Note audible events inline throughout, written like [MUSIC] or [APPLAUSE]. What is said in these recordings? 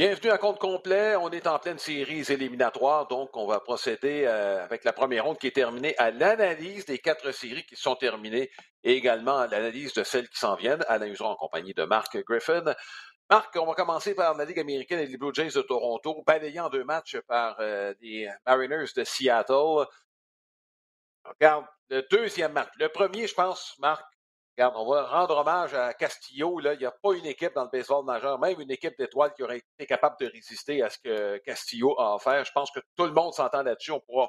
Bienvenue à compte complet. On est en pleine série éliminatoire, donc on va procéder euh, avec la première ronde qui est terminée à l'analyse des quatre séries qui sont terminées et également à l'analyse de celles qui s'en viennent. Alain Uson en compagnie de Marc Griffin. Marc, on va commencer par la Ligue américaine et les Blue Jays de Toronto, balayant deux matchs par euh, les Mariners de Seattle. Regarde, le deuxième match. Le premier, je pense, Marc, Regarde, on va rendre hommage à Castillo. Il n'y a pas une équipe dans le baseball majeur, même une équipe d'étoiles qui aurait été capable de résister à ce que Castillo a offert. Je pense que tout le monde s'entend là-dessus. On pourra.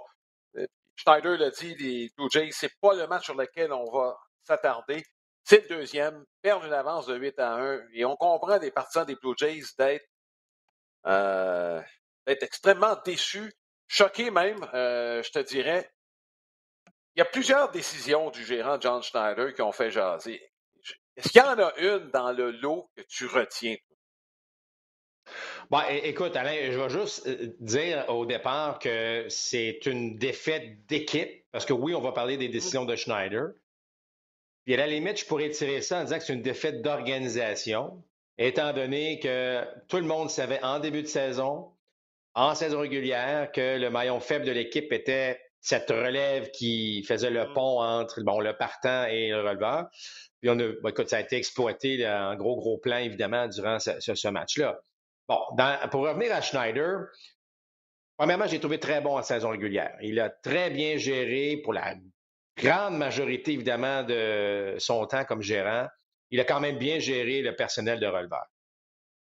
Euh, Schneider l'a dit, les Blue Jays, c'est pas le match sur lequel on va s'attarder. C'est le deuxième, perdre une avance de 8 à 1. Et on comprend des partisans des Blue Jays d'être euh, extrêmement déçus, choqués même, euh, je te dirais, il y a plusieurs décisions du gérant John Schneider qui ont fait jaser. Est-ce qu'il y en a une dans le lot que tu retiens? Bon, écoute, Alain, je vais juste euh, dire au départ que c'est une défaite d'équipe, parce que oui, on va parler des mmh. décisions de Schneider. Puis à la limite, je pourrais tirer ça en disant que c'est une défaite d'organisation, étant donné que tout le monde savait en début de saison, en saison régulière, que le maillon faible de l'équipe était cette relève qui faisait le mmh. pont entre bon, le partant et le releveur. Puis on a, écoute, ça a été exploité en gros, gros plan, évidemment, durant ce, match-là. Bon, pour revenir à Schneider, premièrement, j'ai trouvé très bon en saison régulière. Il a très bien géré pour la grande majorité, évidemment, de son temps comme gérant. Il a quand même bien géré le personnel de releveur.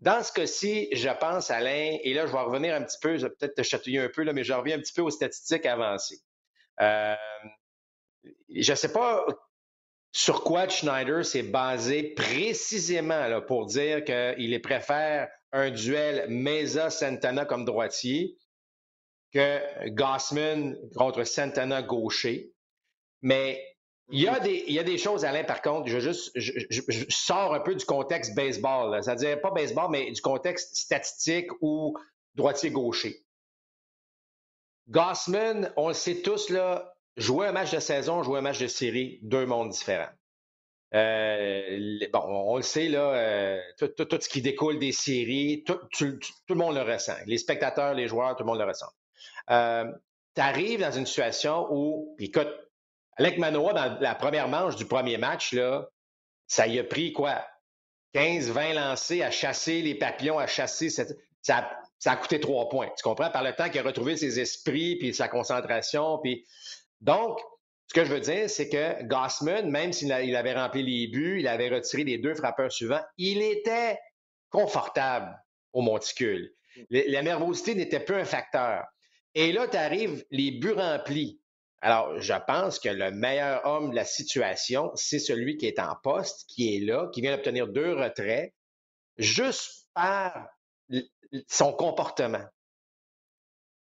Dans ce cas-ci, je pense, Alain, et là, je vais revenir un petit peu, je vais peut-être te chatouiller un peu, là, mais je reviens un petit peu aux statistiques avancées. Euh, je ne sais pas sur quoi Schneider s'est basé précisément pour dire qu'il préfère un duel Mesa-Santana comme droitier que Gossman contre Santana gaucher. Mais il y, a des, choses, Alain, par contre, je, juste, je, sors un peu du contexte baseball, c'est-à-dire pas baseball, mais du contexte statistique ou droitier-gaucher. Gossman, on le sait tous, là, jouer un match de saison, jouer un match de série, deux mondes différents. Euh, bon, on le sait, là, euh, tout, ce qui découle des séries, tout, le monde le ressent. Les spectateurs, les joueurs, tout le monde le ressent. Euh, tu arrives dans une situation où, écoute, Alec Manoa, dans la première manche du premier match, là, ça y a pris quoi? 15, 20 lancés à chasser les papillons, à chasser cette... ça, ça a coûté trois points. Tu comprends? Par le temps qu'il a retrouvé ses esprits, puis sa concentration. Puis... Donc, ce que je veux dire, c'est que Gossman, même s'il avait rempli les buts, il avait retiré les deux frappeurs suivants, il était confortable au monticule. La nervosité n'était plus un facteur. Et là, tu arrives, les buts remplis. Alors, je pense que le meilleur homme de la situation, c'est celui qui est en poste, qui est là, qui vient d'obtenir deux retraits, juste par son comportement.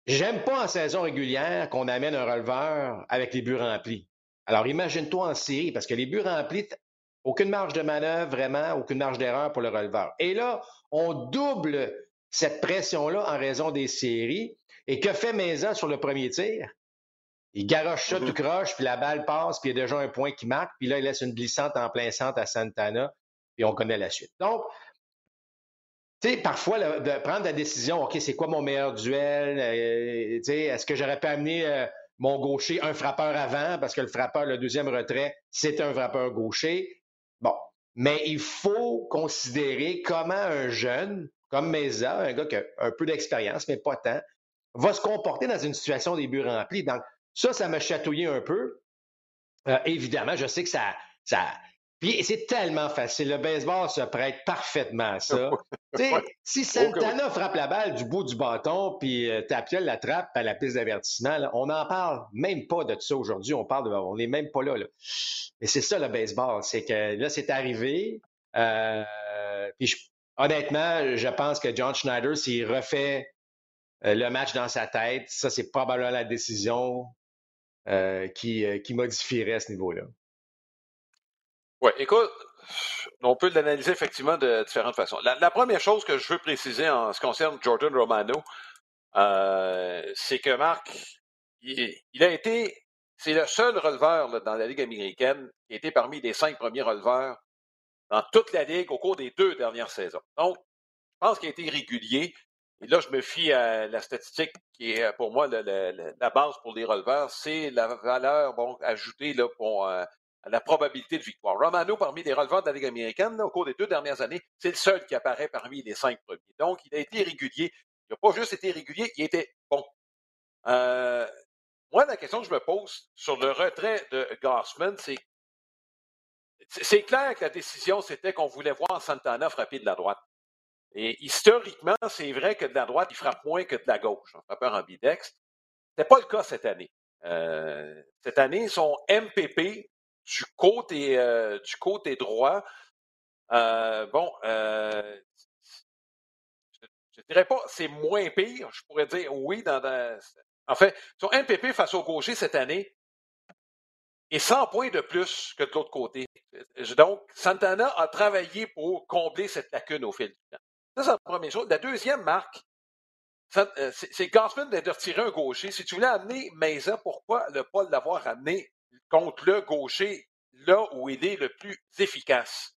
J'aime pas en saison régulière qu'on amène un releveur avec les buts remplis. Alors, imagine-toi en série, parce que les buts remplis, aucune marge de manœuvre, vraiment, aucune marge d'erreur pour le releveur. Et là, on double cette pression-là en raison des séries. Et que fait Maison sur le premier tir? Il garoche ça tout mm-hmm. croche, puis la balle passe, puis il y a déjà un point qui marque, puis là, il laisse une glissante en plein centre à Santana, puis on connaît la suite. Donc, tu sais, parfois, de prendre la décision, OK, c'est quoi mon meilleur duel? Euh, tu sais, est-ce que j'aurais pu amener euh, mon gaucher un frappeur avant, parce que le frappeur, le deuxième retrait, c'est un frappeur gaucher? Bon, mais il faut considérer comment un jeune, comme Mesa, un gars qui a un peu d'expérience, mais pas tant, va se comporter dans une situation des buts remplis. Donc, ça, ça m'a chatouillé un peu. Euh, évidemment, je sais que ça. ça... Puis c'est tellement facile. Le baseball se prête parfaitement à ça. [LAUGHS] Si Santana frappe la balle du bout du bâton, puis euh, Tapiel la trappe à la piste d'avertissement, on n'en parle même pas de ça aujourd'hui. On parle de, on n'est même pas là. là. Mais c'est ça le baseball, c'est que là c'est arrivé. Euh, puis honnêtement, je pense que John Schneider, s'il refait le match dans sa tête, ça c'est probablement la décision euh, qui, euh, qui modifierait à ce niveau-là. Oui, écoute, on peut l'analyser effectivement de différentes façons. La, première chose que je veux préciser en ce qui concerne Jordan Romano, euh, c'est que Marc, il, a été, c'est le seul releveur dans la Ligue américaine qui a été parmi les cinq premiers releveurs dans toute la Ligue au cours des deux dernières saisons. Donc, pense qu'il a été régulier. Et là, je me fie à la statistique qui est pour moi la base pour les releveurs, c'est la valeur ajoutée là, pour euh, la probabilité de victoire. Romano, parmi les releveurs de la Ligue américaine, au cours des deux dernières années, c'est le seul qui apparaît parmi les cinq premiers. Donc, il a été régulier. Il n'a pas juste été régulier, il était bon. Euh, moi, la question que je me pose sur le retrait de Gossman, c'est c'est clair que la décision, c'était qu'on voulait voir Santana frapper de la droite. Et historiquement, c'est vrai que de la droite, il frappe moins que de la gauche, un frappeur ambidextre. Ce n'est pas le cas cette année. Euh, cette année, son MPP du côté, euh, du côté droit, euh, bon, je ne dirais pas c'est moins pire. Je pourrais dire oui. Dans, en fait, son MPP face au gaucher cette année est 100 points de plus que de l'autre côté. Donc, Santana a travaillé pour combler cette lacune au fil du temps. Ça, c'est la première chose. La deuxième marque, euh, c'est Gassman de retirer un gaucher. Si tu voulais amener Mesa, pourquoi ne pas l'avoir amené contre le gaucher là où il est le plus efficace?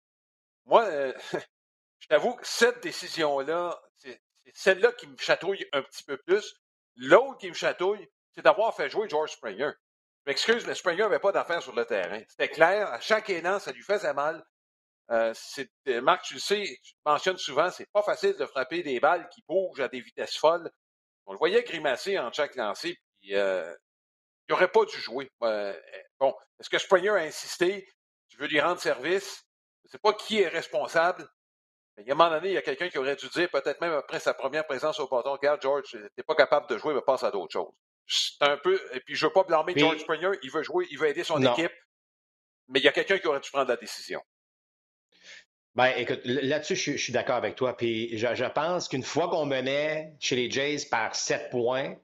Moi, euh, [LAUGHS] je t'avoue que cette décision-là, c'est celle-là qui me chatouille un petit peu plus. L'autre qui me chatouille, c'est d'avoir fait jouer George Springer. M'excuse, mais Springer n'avait pas d'affaires sur le terrain. C'était clair, à chaque élan, ça lui faisait mal. Euh, euh, Marc, tu le sais, tu mentionnes souvent, c'est pas facile de frapper des balles qui bougent à des vitesses folles. On le voyait grimacer en chaque lancé, puis euh, il n'aurait pas dû jouer. bon, est-ce que Springer a insisté? Tu veux lui rendre service? Je ne sais pas qui est responsable. Mais il y a un moment donné, il y a quelqu'un qui aurait dû dire, peut-être même après sa première présence au bâton, regarde, George, tu n'es pas capable de jouer, mais passe à d'autres choses. C'est un peu. Et puis, je ne veux pas blâmer George Springer, il veut jouer, il veut aider son équipe. Mais il y a quelqu'un qui aurait dû prendre la décision. Ben, écoute, là-dessus, je, suis d'accord avec toi. Puis je, pense qu'une fois qu'on menait chez les Jays par sept points,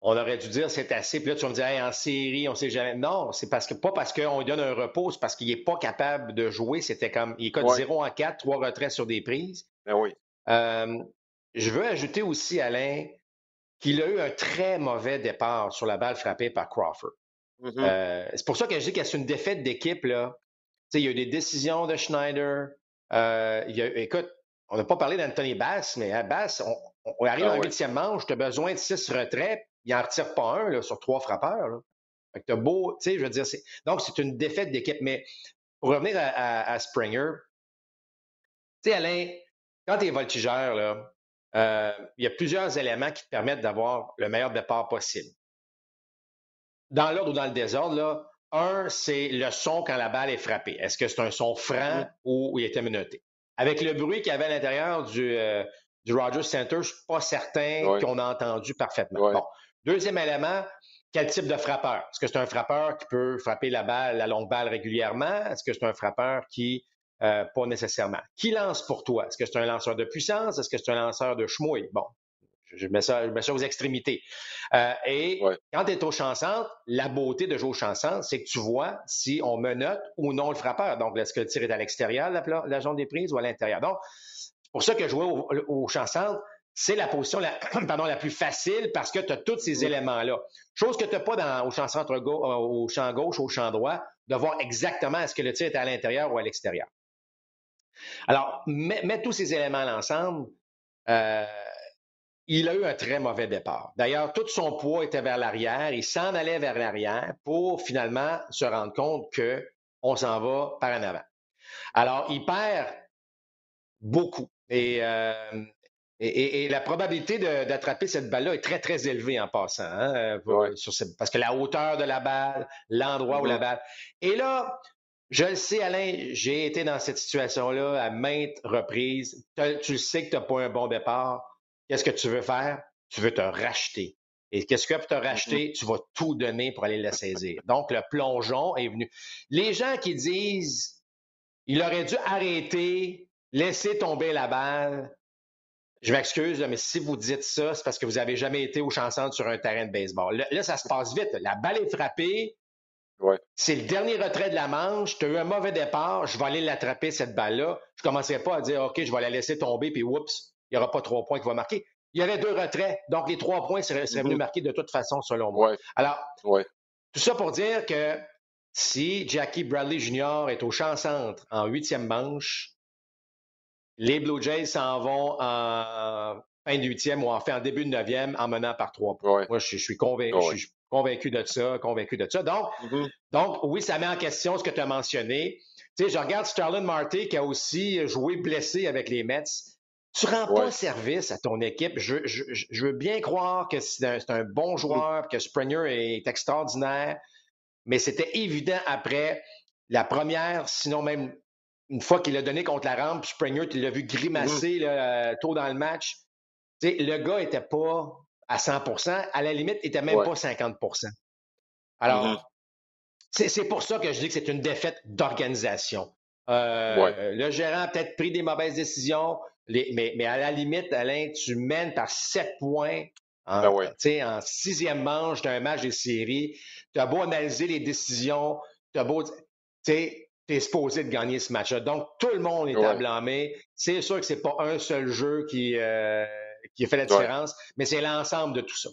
on aurait dû dire c'est assez. Puis là, tu vas me dire, en série, on sait jamais. Non, c'est parce que pas parce qu'on lui donne un repos, c'est parce qu'il n'est pas capable de jouer. C'était comme, il code 0 en 4, 3 retraits sur des prises. Ben oui. Euh, je veux ajouter aussi, Alain, qu'il a eu un très mauvais départ sur la balle frappée par Crawford. Mm-hmm. Euh, c'est pour ça que je dis que c'est une défaite d'équipe. Là. il y a eu des décisions de Schneider, euh, écoute, on n'a pas parlé d'Anthony Bass, mais à Bass, on, arrive ah un huitième manche, tu as besoin de six retraits, il n'en retire pas un là, sur trois frappeurs. Là. Fait que beau, tu sais, je veux dire, c'est... donc c'est une défaite d'équipe. Mais pour revenir à, Springer, tu sais, Alain, quand tu es voltigeur, là, euh, il y a plusieurs éléments qui te permettent d'avoir le meilleur départ possible. Dans l'ordre ou dans le désordre, là, un, c'est le son quand la balle est frappée. Est-ce que c'est un son franc ou il était menotté? Avec le bruit qu'il y avait à l'intérieur du, euh, du Rogers Center, je ne suis pas certain qu'on a entendu parfaitement. Bon. Deuxième élément, quel type de frappeur? Est-ce que c'est un frappeur qui peut frapper la balle, la longue balle régulièrement? Est-ce que c'est un frappeur qui, euh, pas nécessairement? Qui lance pour toi? Est-ce que c'est un lanceur de puissance? Est-ce que c'est un lanceur de chmouille? Bon, je mets ça, aux extrémités. Euh, et quand tu es au champ centre, la beauté de jouer au champ centre, c'est que tu vois si on menote ou non le frappeur. Donc, est-ce que le tir est à l'extérieur, la, la, zone des prises, ou à l'intérieur? Donc, c'est pour ça que jouer au, au champ centre, c'est la position la, [CLEARS THROAT] pardon, la plus facile parce que tu as tous ces éléments-là. Chose que tu n'as pas dans, au champ centre euh, au champ gauche, au champ droit, de voir exactement est-ce que le tir est à l'intérieur ou à l'extérieur. Alors, mets, tous ces éléments ensemble. Euh, il a eu un très mauvais départ. D'ailleurs, tout son poids était vers l'arrière. Il s'en allait vers l'arrière pour finalement se rendre compte qu'on s'en va par en avant. Alors, il perd beaucoup. Et, euh, la probabilité d'attraper cette balle-là est très, très élevée en passant. Hein, euh, parce que la hauteur de la balle, l'endroit où la balle. Et là, je le sais, Alain, j'ai été dans cette situation-là à maintes reprises. Tu le sais que tu n'as pas un bon départ Qu'est-ce que tu veux faire? Tu veux te racheter. Et qu'est-ce que tu te racheter? Tu vas tout donner pour aller le saisir. Donc, le plongeon est venu. Les gens qui disent, il aurait dû arrêter, laisser tomber la balle. Je m'excuse, mais si vous dites ça, c'est parce que vous n'avez jamais été au chanson sur un terrain de baseball. Là, ça se passe vite. La balle est frappée. C'est le dernier retrait de la manche. Tu as eu un mauvais départ. Je vais aller l'attraper, cette balle-là. Je ne commencerai pas à dire, OK, je vais la laisser tomber, puis oups, il n'y aura pas trois points qui vont marquer. Il y avait deux retraits, donc les trois points seraient, venus mm-hmm. marquer de toute façon, selon moi. Alors, tout ça pour dire que si Jackie Bradley Jr. est au champ centre en huitième manche, les Blue Jays s'en vont en fin de huitième ou en fait en début de neuvième en menant par trois points. Moi, je, suis convaincu, je suis convaincu de ça, convaincu de ça. Donc, mm-hmm. donc, oui, ça met en question ce que tu as mentionné. Tu sais, je regarde Starlin Marty qui a aussi joué blessé avec les Mets. Tu rends pas service à ton équipe. Je, je, veux bien croire que c'est un, bon joueur, que Springer est extraordinaire, mais c'était évident après la première, sinon même une fois qu'il a donné contre la rampe, Springer, tu l'as vu grimacer mm-hmm. là, tôt dans le match. le gars n'était pas à 100% à la limite, il n'était même pas 50% Alors, mm-hmm. c'est pour ça que je dis que c'est une défaite d'organisation. Euh, le gérant a peut-être pris des mauvaises décisions, mais, à la limite, Alain, tu mènes par sept points en, ben en sixième manche d'un match de série. Tu as beau analyser les décisions, tu as beau. Tu es supposé de gagner ce match-là. Donc, tout le monde est à blâmer. C'est sûr que ce n'est pas un seul jeu qui, euh, qui a fait la différence, mais c'est l'ensemble de tout ça.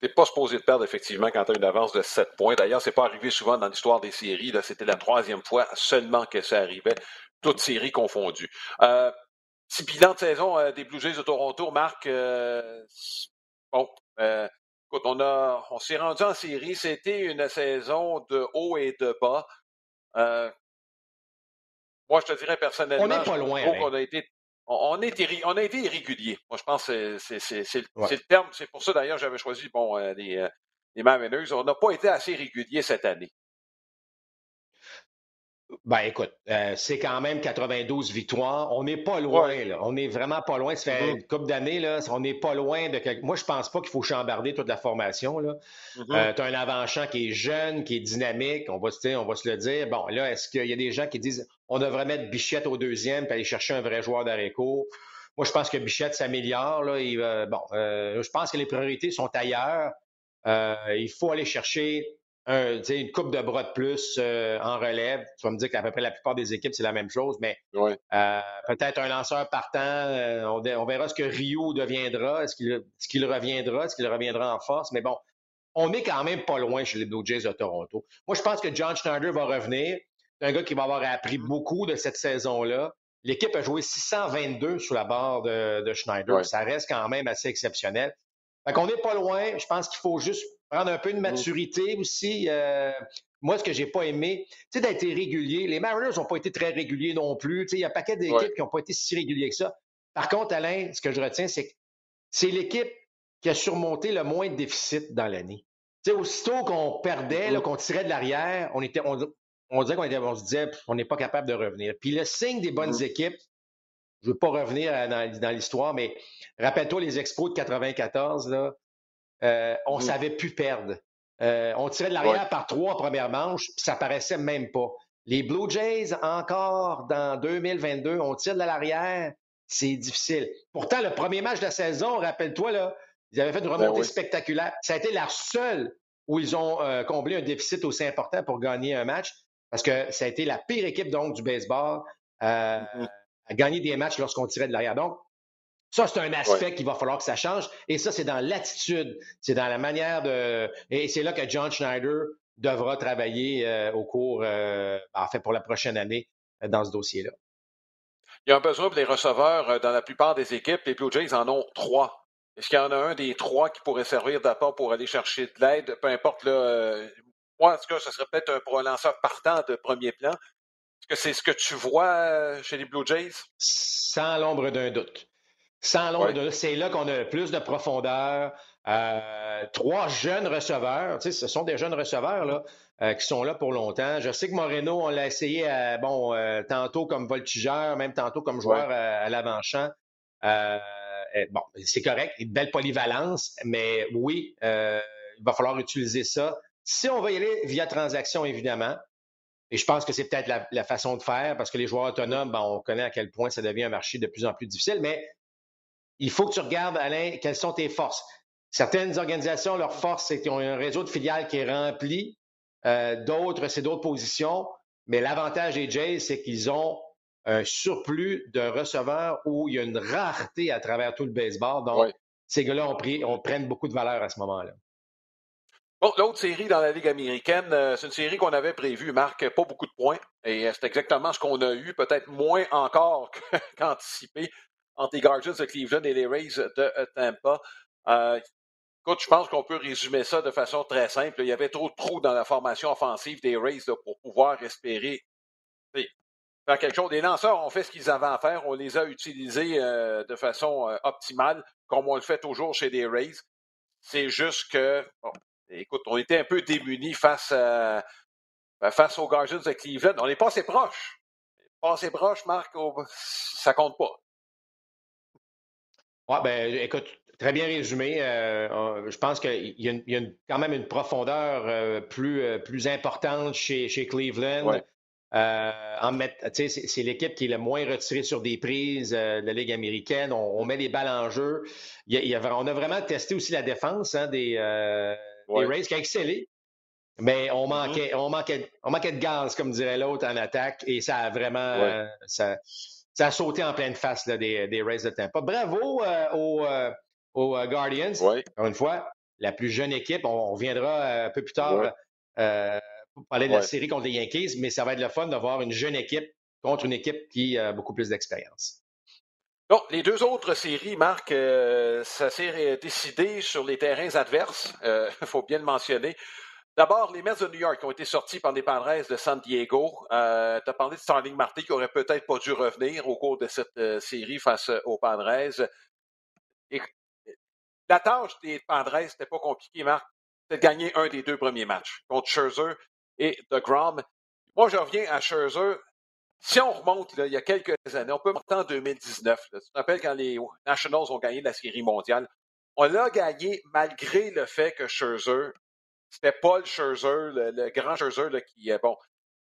Tu n'es pas supposé de perdre, effectivement, quand tu as une avance de 7 points. D'ailleurs, ce n'est pas arrivé souvent dans l'histoire des séries. C'était la troisième fois seulement que ça arrivait, toutes séries confondues. Euh, si bilan de saison euh, des Blue Jays de Toronto, Marc, euh, bon, euh, écoute, on, a, on s'est rendu en série. C'était une saison de haut et de bas. moi, je te dirais personnellement, on n'est pas loin. On a été on, a été irrégulier. Moi, je pense que c'est, le terme. C'est pour ça, d'ailleurs, j'avais choisi bon, les, les Mariners. On n'a pas été assez régulier cette année. Ben écoute, euh, c'est quand même 92 victoires. On n'est pas loin, là. On n'est vraiment pas loin. Ça fait mm-hmm. une couple d'années, là. On n'est pas loin de. Moi, je pense pas qu'il faut chambarder toute la formation. Là. Mm-hmm. Euh, tu as un avant-champ qui est jeune, qui est dynamique. On va, on va se le dire. Bon, là, est-ce qu'il y a des gens qui disent on devrait mettre Bichette au deuxième et aller chercher un vrai joueur d'Areco? Moi, je pense que Bichette s'améliore. Là. bon, euh, je pense que les priorités sont ailleurs. il faut aller chercher une coupe de bras de plus euh, en relève. Tu vas me dire qu'à peu près la plupart des équipes, c'est la même chose, mais euh, peut-être un lanceur partant. Euh, on, verra ce que Rio deviendra. Est-ce qu'il reviendra? Est-ce qu'il reviendra en force? Mais bon, on est quand même pas loin chez les Blue Jays de Toronto. Moi, je pense que John Schneider va revenir. C'est un gars qui va avoir appris beaucoup de cette saison-là. L'équipe a joué 622 sous la barre de, Schneider. Ça reste quand même assez exceptionnel. Fait qu'on n'est pas loin. Je pense qu'il faut juste prendre un peu de maturité aussi. Euh, moi, ce que j'ai pas aimé, c'est d'être régulier. Les Mariners n'ont pas été très réguliers non plus. Il y a un paquet d'équipes qui n'ont pas été si réguliers que ça. Par contre, Alain, ce que je retiens, c'est que c'est l'équipe qui a surmonté le moins de déficit dans l'année. aussitôt qu'on perdait, mm-hmm. qu'on tirait de l'arrière, on était, on, disait qu'on on se disait, on n'est pas capable de revenir. Puis le signe des bonnes mm-hmm. équipes, je ne veux pas revenir dans, dans l'histoire, mais rappelle-toi les expos de 94, là, euh, on ne mmh. savait plus perdre. Euh, on tirait de l'arrière par trois premières manches, puis ça paraissait même pas. Les Blue Jays, encore dans 2022, on tire de l'arrière, c'est difficile. Pourtant, le premier match de la saison, rappelle-toi, là, ils avaient fait une ben remontée spectaculaire. Ça a été la seule où ils ont euh, comblé un déficit aussi important pour gagner un match, parce que ça a été la pire équipe donc du baseball mmh à gagner des matchs lorsqu'on tirait de l'arrière. Donc, ça, c'est un aspect qu'il va falloir que ça change. Et ça, c'est dans l'attitude, c'est dans la manière de. Et c'est là que John Schneider devra travailler euh, au cours, euh, en fait, pour la prochaine année euh, dans ce dossier-là. Il y a un besoin pour les receveurs dans la plupart des équipes. Les Blue Jays en ont trois. Est-ce qu'il y en a un des trois qui pourrait servir d'apport pour aller chercher de l'aide? Peu importe, là, moi, en tout cas, ce serait peut-être pour un lanceur partant de premier plan. Est-ce que c'est ce que tu vois chez les Blue Jays? Sans l'ombre d'un doute. Sans l'ombre c'est là qu'on a le plus de profondeur. Euh, trois jeunes receveurs, tu sais, ce sont des jeunes receveurs là, euh, qui sont là pour longtemps. Je sais que Moreno, on l'a essayé bon, euh, tantôt comme voltigeur, même tantôt comme joueur à, l'avant-champ. bon, c'est correct, une belle polyvalence, mais oui, il va falloir utiliser ça. Si on va y aller via transaction, évidemment, et je pense que c'est peut-être la, façon de faire parce que les joueurs autonomes, ben, on connaît à quel point ça devient un marché de plus en plus difficile, mais il faut que tu regardes, Alain, quelles sont tes forces. Certaines organisations, leur force, c'est qu'ils ont un réseau de filiales qui est rempli. Euh, d'autres, c'est d'autres positions. Mais l'avantage des Jays, c'est qu'ils ont un surplus de receveurs où il y a une rareté à travers tout le baseball. Donc, ces gars-là ont pris, on prenne beaucoup de valeur à ce moment-là. Bon, l'autre série dans la Ligue américaine, euh, c'est une série qu'on avait prévue, Marc, pas beaucoup de points. Et euh, c'est exactement ce qu'on a eu, peut-être moins encore [LAUGHS] qu'anticipé entre les Guardians de Cleveland et les Rays de euh, Tampa. écoute, je pense qu'on peut résumer ça de façon très simple. Il y avait trop de trous dans la formation offensive des Rays pour pouvoir espérer faire quelque chose. Les lanceurs ont fait ce qu'ils avaient à faire. On les a utilisés de façon optimale, comme on le fait toujours chez les Rays. C'est juste que, écoute, on était un peu démunis face, à, ben, face aux Guardians de Cleveland. On n'est pas assez proche. Pas assez proche, Marc, ça compte pas. Oui, ben, écoute, très bien résumé. Euh, je pense qu'il y a, quand même une profondeur euh, plus, euh, plus importante chez, chez Cleveland. c'est l'équipe qui est le moins retirée sur des prises de la Ligue américaine. On, met les balles en jeu. on a vraiment testé aussi la défense hein, des, les Rays qui a excellé. Mais on mm-hmm. manquait, on, manquait, on manquait de gaz, comme dirait l'autre, en attaque, et ça a vraiment euh, ça, ça, a sauté en pleine face là, des, des Rays de Tampa. Bravo euh, aux, euh, aux, Guardians. Encore une fois, la plus jeune équipe. On, reviendra un peu plus tard pour parler de la série contre les Yankees, mais ça va être le fun d'avoir une jeune équipe contre une équipe qui a beaucoup plus d'expérience. Bon, les deux autres séries, Marc, euh, ça s'est décidé sur les terrains adverses, il euh, [LAUGHS] faut bien le mentionner. D'abord, les Mets de New York ont été sortis par les Padres de San Diego. Euh, tu parlé de Starling Marty qui aurait peut-être pas dû revenir au cours de cette série face aux Padres. la tâche des Padres, n'était pas compliqué, Marc. C'était de gagner un des deux premiers matchs contre Scherzer et DeGrom. Moi, je reviens à Scherzer. Si on remonte il y a quelques années, on peut remonter en 2019. tu te rappelles quand les Nationals ont gagné la Série mondiale? On l'a gagné malgré le fait que Scherzer, c'était Paul Scherzer, le, grand Scherzer qui, bon,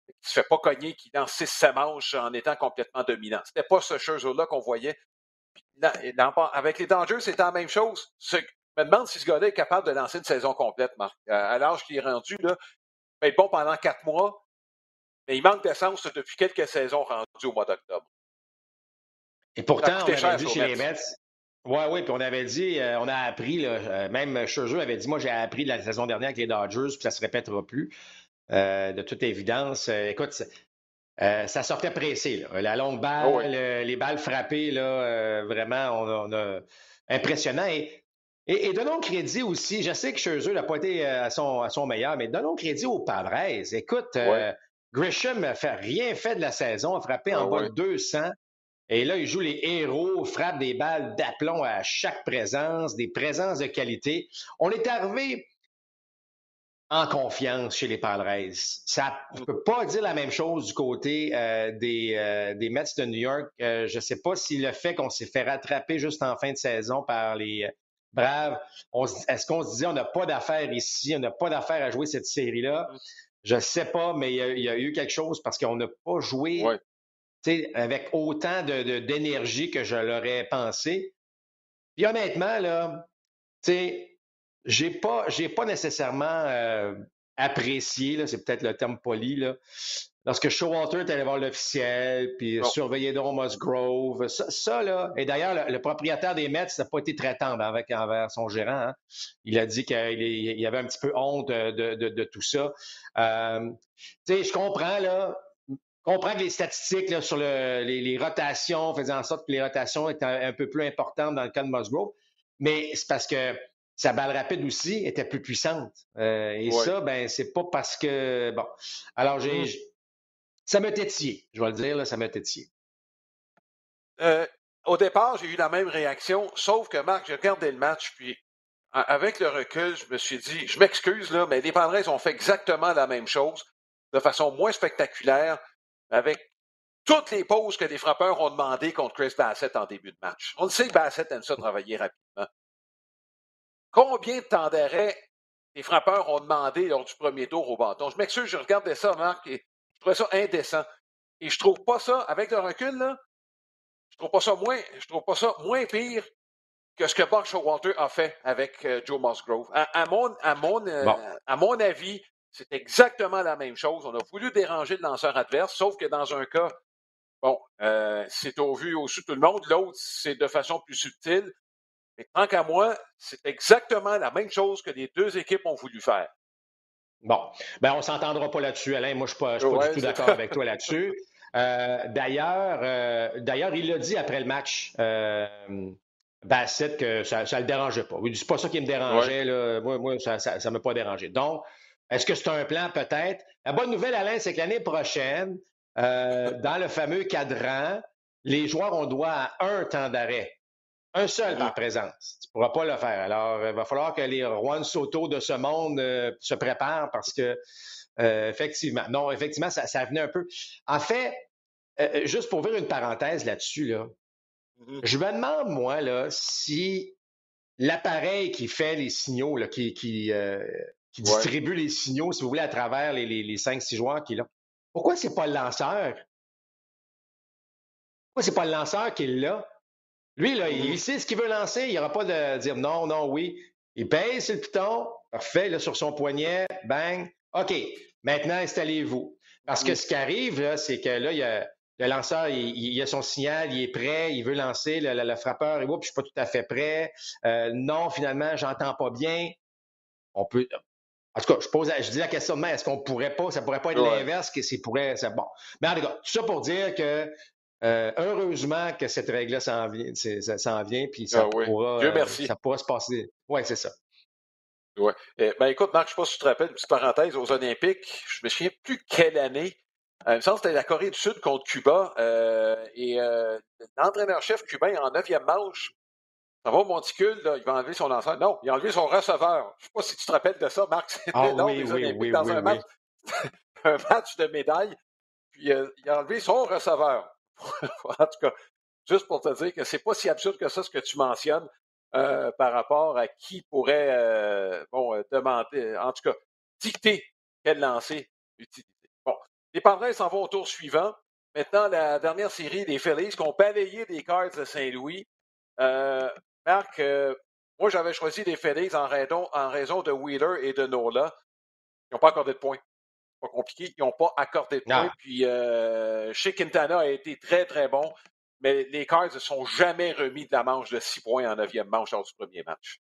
qui se fait pas cogner, qui lance 6 manches en étant complètement dominant. C'était pas ce Scherzer-là qu'on voyait. avec les Dangers, c'était la même chose. Je me demande si ce gars-là est capable de lancer une saison complète, Marc. À l'âge qu'il est rendu, là, être bon pendant quatre mois, mais il manque d'essence depuis quelques saisons rendues au mois d'octobre. Et pourtant, on avait dit chez les Mets, oui, oui, puis on avait dit, euh, on a appris, là, euh, même Scherzer avait dit, moi j'ai appris la saison dernière avec les Dodgers, puis ça ne se répétera plus, euh, de toute évidence. écoute, ça sortait pressé. Là. La longue balle, ah les balles frappées, là, vraiment, on, a impressionnant. Et, et, donnons crédit aussi, je sais que Scherzer n'a pas été à son, à son meilleur, mais donnons crédit aux Padres. Écoute, Grisham n'a fait rien fait de la saison, a frappé en ah bas de 200. Et là, il joue les héros, frappe des balles d'aplomb à chaque présence, des présences de qualité. On est arrivé en confiance chez les Padres. Ça ne peut pas dire la même chose du côté euh, des, euh, des, Mets de New York. Euh, je ne sais pas si le fait qu'on s'est fait rattraper juste en fin de saison par les Braves, est-ce qu'on se disait on n'a pas d'affaires ici, on n'a pas d'affaires à jouer cette série-là? Je ne sais pas, mais il y, a, eu quelque chose parce qu'on n'a pas joué avec autant d'énergie de, que je l'aurais pensé. Puis honnêtement, là, j'ai pas, j'ai pas nécessairement euh, apprécié, c'est peut-être le terme poli, là, lorsque Showalter est allé voir l'officiel, puis surveiller Don Musgrove, ça, là, et d'ailleurs, le, propriétaire des Mets n'a pas été très tendre avec, envers son gérant. Hein. Il a dit qu'il avait un petit peu honte de, tout ça. Euh, tu sais, je comprends, là, comprends que les statistiques sur les, rotations faisaient en sorte que les rotations étaient un, peu plus importantes dans le cas de Musgrove, mais c'est parce que sa balle rapide aussi était plus puissante. Euh, et ça, ben, c'est pas parce que. Bon. Alors, j'ai. Ça m'a tétillé, je vais le dire, là, ça m'a tétillé. Euh, au départ, j'ai eu la même réaction, sauf que Marc, j'ai regardé le match, puis avec le recul, je me suis dit, je m'excuse, là, mais les Padres ont fait exactement la même chose, de façon moins spectaculaire, avec toutes les pauses que les frappeurs ont demandé contre Chris Bassett en début de match. On le sait que Bassett aime ça travailler rapidement. Combien de temps d'arrêt les frappeurs ont demandé lors du premier tour au bâton? Je m'excuse, je regardais ça, Marc, et trouvais ça indécent. Et je trouve pas ça, avec le recul, là, je trouve pas ça moins, je trouve pas ça moins pire que ce que Buck Showalter a fait avec euh, Joe Musgrove. À, mon, à, mon, euh, à mon avis, c'est exactement la même chose. On a voulu déranger le lanceur adverse, sauf que dans un cas, bon, euh, c'est au vu au-dessus de tout le monde. L'autre, c'est de façon plus subtile. Mais tant qu'à moi, c'est exactement la même chose que les deux équipes ont voulu faire. Bon, ben on s'entendra pas là-dessus, Alain. Moi, je ne suis pas, du tout d'accord avec toi là-dessus. [LAUGHS] Euh, d'ailleurs, euh, d'ailleurs, il l'a dit après le match, euh, Bassett, que ça ne le dérangeait pas. Oui, c'est pas ça qui me dérangeait. Là. Moi, moi, ça ne m'a pas dérangé. Donc, est-ce que c'est un plan? Peut-être? La bonne nouvelle, Alain, c'est que l'année prochaine, dans le fameux cadran, les joueurs ont droit à un temps d'arrêt. Un seul par présence. Tu ne pourras pas le faire. Alors, il va falloir que les Juan Soto de ce monde se préparent parce que euh, effectivement. Non, effectivement, ça, venait un peu. En fait, euh, euh, juste pour ouvrir une parenthèse là-dessus, là, mm-hmm. je me demande, moi, là, si l'appareil qui fait les signaux, là, qui, qui, distribue les signaux, si vous voulez, à travers les, les, les 5-6 joueurs qui là, pourquoi c'est pas le lanceur? Pourquoi c'est pas le lanceur qui est là? Lui, là, il mm-hmm. sait ce qu'il veut lancer. Il n'y aura pas de dire non, non, oui. Il pèse sur le piton, parfait, là, sur son poignet, bang. OK, maintenant installez-vous. Parce que ce qui arrive, c'est que là, il y a, le lanceur, il, a son signal, il est prêt, il veut lancer, le, frappeur, et je suis pas tout à fait prêt. Euh, non, finalement, j'entends pas bien. On peut. En tout cas, je pose, je dis la question de est-ce qu'on pourrait pas, ça pourrait pas être l'inverse, que c'est pourrait, c'est bon. Mais en tout cas, tout ça pour dire que euh, heureusement que cette règle-là s'en vient, ça vient, puis ça ah pourra, ça pourra se passer. Oui, c'est ça. Oui. Eh, ben écoute, Marc, je ne sais pas si tu te rappelles, une petite parenthèse, aux Olympiques, je me souviens plus quelle année. Euh, il me semble que c'était la Corée du Sud contre Cuba. Euh, et euh, l'entraîneur-chef cubain, en neuvième manche, ça va monticule, là, il va enlever son lanceur. Non, il a enlevé son receveur. Je ne sais pas si tu te rappelles de ça, Marc. [LAUGHS] C'était ah, oui, oui, oui, dans un, match, [LAUGHS] un match de médaille. Puis il a enlevé son receveur. [LAUGHS] en tout cas, juste pour te dire que c'est pas si absurde que ça ce que tu mentionnes. Euh, par rapport à qui pourrait euh, bon, euh, demander, en tout cas, dicter quel lancer utiliser. Bon, les Padres s'en vont au tour suivant. Maintenant, la dernière série des Phillies qui ont balayé les Cards de Saint-Louis. Marc, moi, j'avais choisi les Phillies en raison, en raison de Wheeler et de Nola. Ils n'ont pas accordé de points. Pas compliqué. Ils n'ont pas accordé de points. Puis, chez Quintana a été très, très bon mais les Cards ne sont jamais remis de la manche de six points en neuvième manche lors du premier match.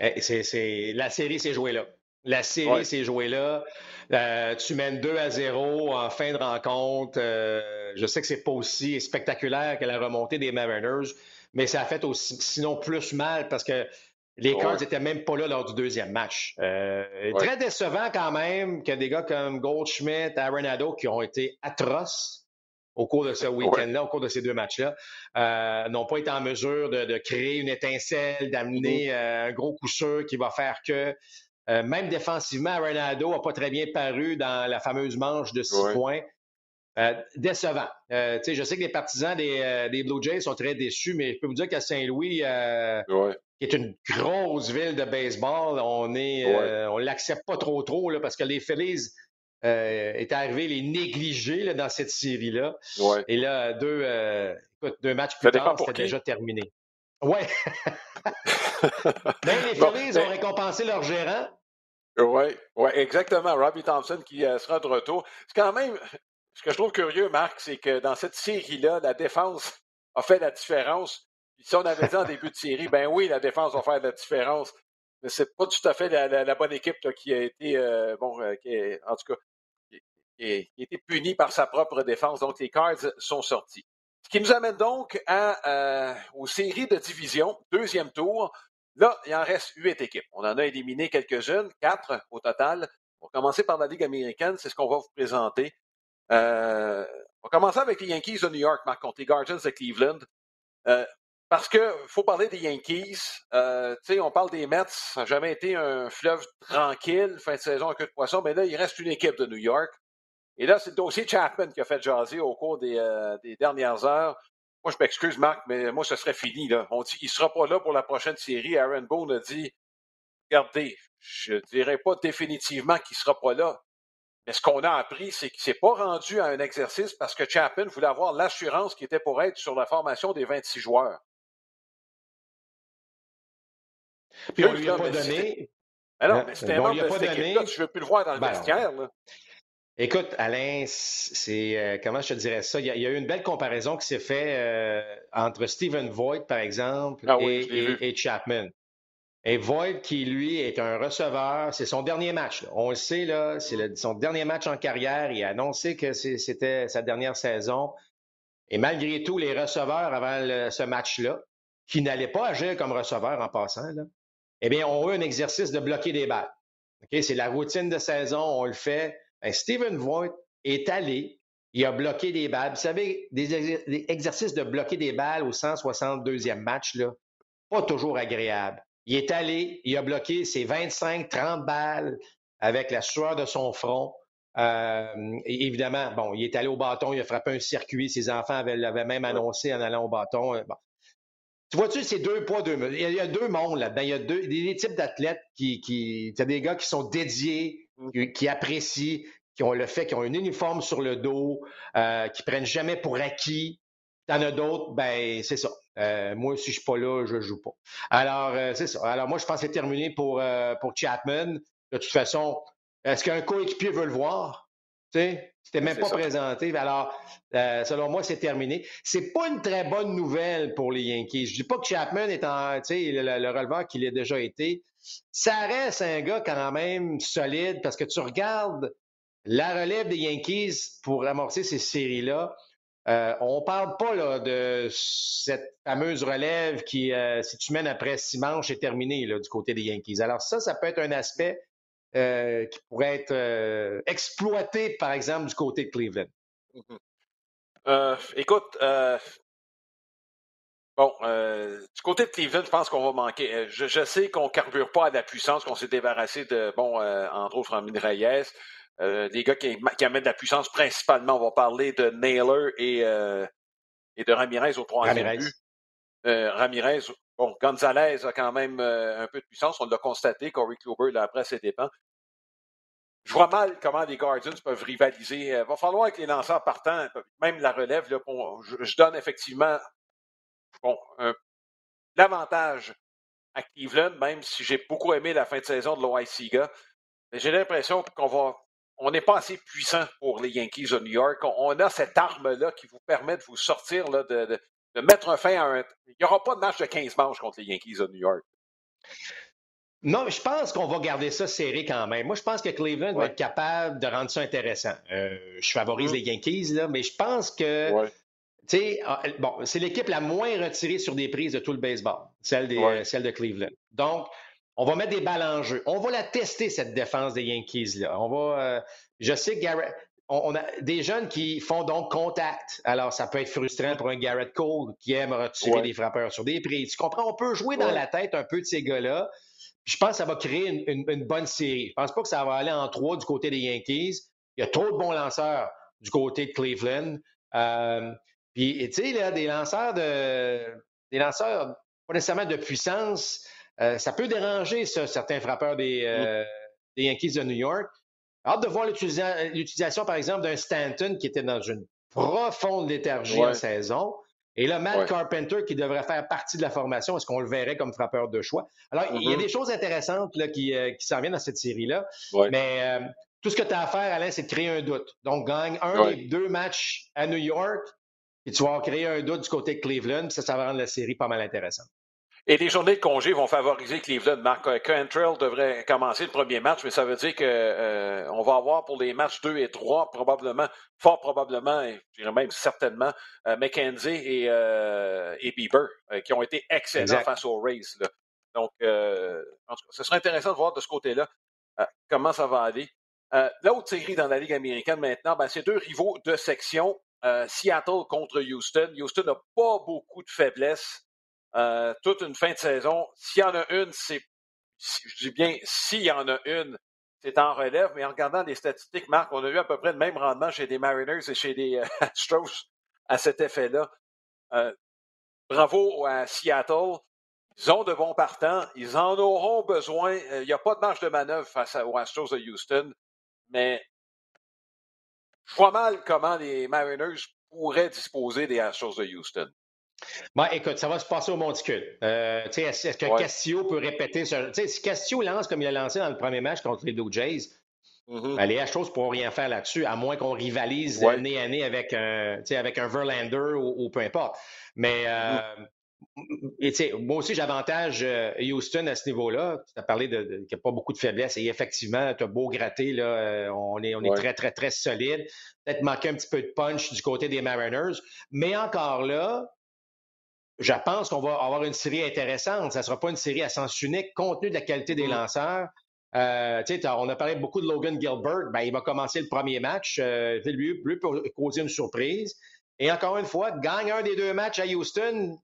Eh, c'est, La série s'est jouée là. La série s'est jouée là. Euh, tu mènes 2 à 0 en fin de rencontre. Euh, je sais que c'est pas aussi spectaculaire que la remontée des Mariners, mais ça a fait aussi, sinon plus mal parce que les Cards n'étaient même pas là lors du deuxième match. Euh, très décevant quand même que des gars comme Goldschmidt, Arenado qui ont été atroces au cours de ce week-end-là, au cours de ces deux matchs-là, euh, n'ont pas été en mesure de, créer une étincelle, d'amener mm-hmm. euh, un gros coup sûr qui va faire que euh, même défensivement, Ronaldo n'a pas très bien paru dans la fameuse manche de six points. Décevant. je sais que les partisans des, Blue Jays sont très déçus, mais je peux vous dire qu'à Saint-Louis, qui est une grosse ville de baseball, on est, on l'accepte pas trop trop là, parce que les Phillies euh, est arrivé les négligés dans cette série-là. Et là, deux, euh, deux matchs plus tard, c'était déjà terminé. Ouais. mais les [LAUGHS] Phillies ont récompensé leur gérant. Oui, ouais, exactement. Robbie Thompson qui euh, sera de retour. C'est quand même, ce que je trouve curieux, Marc, c'est que dans cette série-là, la défense a fait la différence. si on avait dit en début de série, ben oui, la défense va faire la différence. Mais c'est pas tout à fait la, bonne équipe qui a été, bon, qui en tout cas, qui a été puni par sa propre défense. Donc, les Cards sont sortis. Ce qui nous amène donc euh, aux séries de division, deuxième tour. Là, il en reste huit équipes. On en a éliminé quelques-unes, quatre au total. On va commencer par la Ligue américaine, c'est ce qu'on va vous présenter. Euh, on va commencer avec les Yankees de New York, Marc, contre les Guardians de Cleveland. Euh, parce que faut parler des Yankees. Euh, on parle des Mets, ça n'a jamais été un fleuve tranquille, fin de saison à queue de poisson, mais là, il reste une équipe de New York. Et là, c'est le dossier Chapman qui a fait jaser au cours des, dernières heures. Moi, je m'excuse, Marc, mais moi, ce serait fini. Là. On dit qu'il ne sera pas là pour la prochaine série. Aaron Boone a dit Regardez, je ne dirais pas définitivement qu'il ne sera pas là. Mais ce qu'on a appris, c'est qu'il ne s'est pas rendu à un exercice parce que Chapman voulait avoir l'assurance qui était pour être sur la formation des 26 joueurs. Puis on lui a pas donné. Alors, non, mais c'était un cette équipe-là. Je ne veux plus le voir dans le ben vestiaire. Là. Écoute, Alain, c'est euh, comment je te dirais ça? Il y, a, eu une belle comparaison qui s'est faite euh, entre Stephen Voigt, par exemple, ah et, Chapman. Et Voigt, qui lui est un receveur, c'est son dernier match. On le sait, là, c'est son dernier match en carrière. Il a annoncé que c'était sa dernière saison. Et malgré tout, les receveurs avant ce match-là, qui n'allaient pas agir comme receveurs en passant, eh bien, ont eu un exercice de bloquer des balles. C'est la routine de saison, on le fait. Ben, Steven Voigt est allé, il a bloqué des balles. Vous savez, des, exercices de bloquer des balles au 162e match, là, pas toujours agréable. Il est allé, il a bloqué ses 25-30 balles avec la sueur de son front. Euh, évidemment, bon, il est allé au bâton, il a frappé un circuit. Ses enfants l'avaient même annoncé en allant au bâton. Euh, tu vois-tu, c'est deux poids, deux mesures. Il y a deux mondes là-dedans. Il y a deux, des, types d'athlètes qui, qui, des gars qui sont dédiés, mm. qui, apprécient, qui ont le fait, qui ont un uniforme sur le dos, euh, qui prennent jamais pour acquis. T'en as d'autres, ben c'est ça. Euh, moi, si je suis pas là, je joue pas. Alors, euh, c'est ça. Alors, moi, je pense que c'est terminé pour, euh, pour Chapman. De toute façon, est-ce qu'un coéquipier veut le voir? Tu sais, c'était même pas présenté. Alors, selon moi, c'est terminé. C'est pas une très bonne nouvelle pour les Yankees. Je dis pas que Chapman est en, tu sais, le, le releveur qu'il a déjà été. Ça reste un gars quand même solide parce que tu regardes la relève des Yankees pour amorcer ces séries-là. Euh, on parle pas de cette fameuse relève qui, euh, si tu mènes après six manches, est terminée du côté des Yankees. Alors ça, ça peut être un aspect euh, qui pourrait être exploité, par exemple, du côté de Cleveland. Mm-hmm. écoute, bon, du côté de Cleveland, je pense qu'on va manquer. Je, sais qu'on carbure pas à la puissance, qu'on s'est débarrassé de, bon, entre autres, Reyes. Euh, des gars qui, amènent de la puissance principalement. On va parler de Naylor et, euh, et de Ramirez au troisième Ramirez. but. Euh, Ramirez, bon, Gonzalez a quand même un peu de puissance, on l'a constaté, Corey Kluber l'a après ses dépens. Je vois mal comment les Guardians peuvent rivaliser. Il va falloir que les lanceurs partant, même la relève, là, je, donne effectivement bon, l'avantage à Cleveland, même si j'ai beaucoup aimé la fin de saison de l'OICIGA. J'ai l'impression qu'on va on n'est pas assez puissant pour les Yankees de New York. On, a cette arme-là qui vous permet de vous sortir, de, mettre un fin à un. Il n'y aura pas de match de 15 manches contre les Yankees de New York. Non, je pense qu'on va garder ça serré quand même. Moi, je pense que Cleveland va être capable de rendre ça intéressant. Euh, je favorise mm-hmm. les Yankees, là, mais je pense que. Ah, bon, c'est l'équipe la moins retirée sur des prises de tout le baseball, celle, des, celle de Cleveland. Donc, on va mettre des balles en jeu. On va la tester, cette défense des Yankees-là. On va. Euh, je sais que Garrett. On, a des jeunes qui font donc contact. Alors, ça peut être frustrant pour un Garrett Cole qui aime retirer des frappeurs sur des prises. Tu comprends? On peut jouer dans la tête un peu de ces gars-là. Je pense que ça va créer une, bonne série. Je pense pas que ça va aller en trois du côté des Yankees. Il y a trop de bons lanceurs du côté de Cleveland. Euh, puis, tu sais, des lanceurs de. Des lanceurs, pas nécessairement de puissance, euh, ça peut déranger certains frappeurs des, euh, des, Yankees de New York. Hâte de voir l'utilisation, par exemple, d'un Stanton qui était dans une profonde léthargie en saison. Et là, Matt Carpenter qui devrait faire partie de la formation, est-ce qu'on le verrait comme frappeur de choix? Alors, il y a mm-hmm. des choses intéressantes là, qui, euh, qui s'en viennent dans cette série-là. Mais tout ce que tu as à faire, Alain, c'est de créer un doute. Donc, gagne un des deux matchs à New York et tu vas créer un doute du côté de Cleveland. Ça, ça va rendre la série pas mal intéressante. Et les journées de congé vont favoriser Cleveland. Marc Cantrell devrait commencer le premier match, mais ça veut dire qu'on euh, va avoir pour les matchs 2 et 3, probablement, fort probablement, et je dirais même certainement, euh, McKenzie et, euh, et Bieber, qui ont été excellents face aux Rays. Donc, en tout cas, ce serait intéressant de voir de ce côté-là comment ça va aller. L'autre série dans la Ligue américaine maintenant, ben, c'est deux rivaux de section. Seattle contre Houston. Houston n'a pas beaucoup de faiblesses. Euh, toute une fin de saison. S'il y en a une, c'est, je dis bien, s'il y en a une, c'est en relève, mais en regardant les statistiques, Marc, on a eu à peu près le même rendement chez des Mariners et chez des euh, [LAUGHS] Astros à cet effet-là. Euh, bravo à Seattle. Ils ont de bons partants. Ils en auront besoin. Il n'y a pas de marge de manœuvre face aux Astros de Houston, mais je vois mal comment les Mariners pourraient disposer des Astros de Houston. Ben, écoute, ça va se passer au monticule. Euh, est-ce que Castillo peut répéter ce... Si Castillo lance comme il a lancé dans le premier match contre les Blue Jays, mm-hmm. ben, les Astros ne pourront rien faire là-dessus, à moins qu'on rivalise année à année avec un, avec un Verlander ou, peu importe. Mais euh, mm-hmm. moi aussi, j'avantage euh, Houston à ce niveau-là. Tu as parlé de, qu'il n'y a pas beaucoup de faiblesses. Et effectivement, tu as beau gratter, là, euh, on est, on est très, très, très solide. Peut-être manquer un petit peu de punch du côté des Mariners. Mais encore là, je pense qu'on va avoir une série intéressante. Ça ne sera pas une série à sens unique, compte tenu de la qualité des mm. lanceurs. Euh, on a parlé beaucoup de Logan Gilbert. Ben, il va commencer le premier match. Euh, lui, lui pour causer une surprise. Et encore une fois, gagne un des deux matchs à Houston,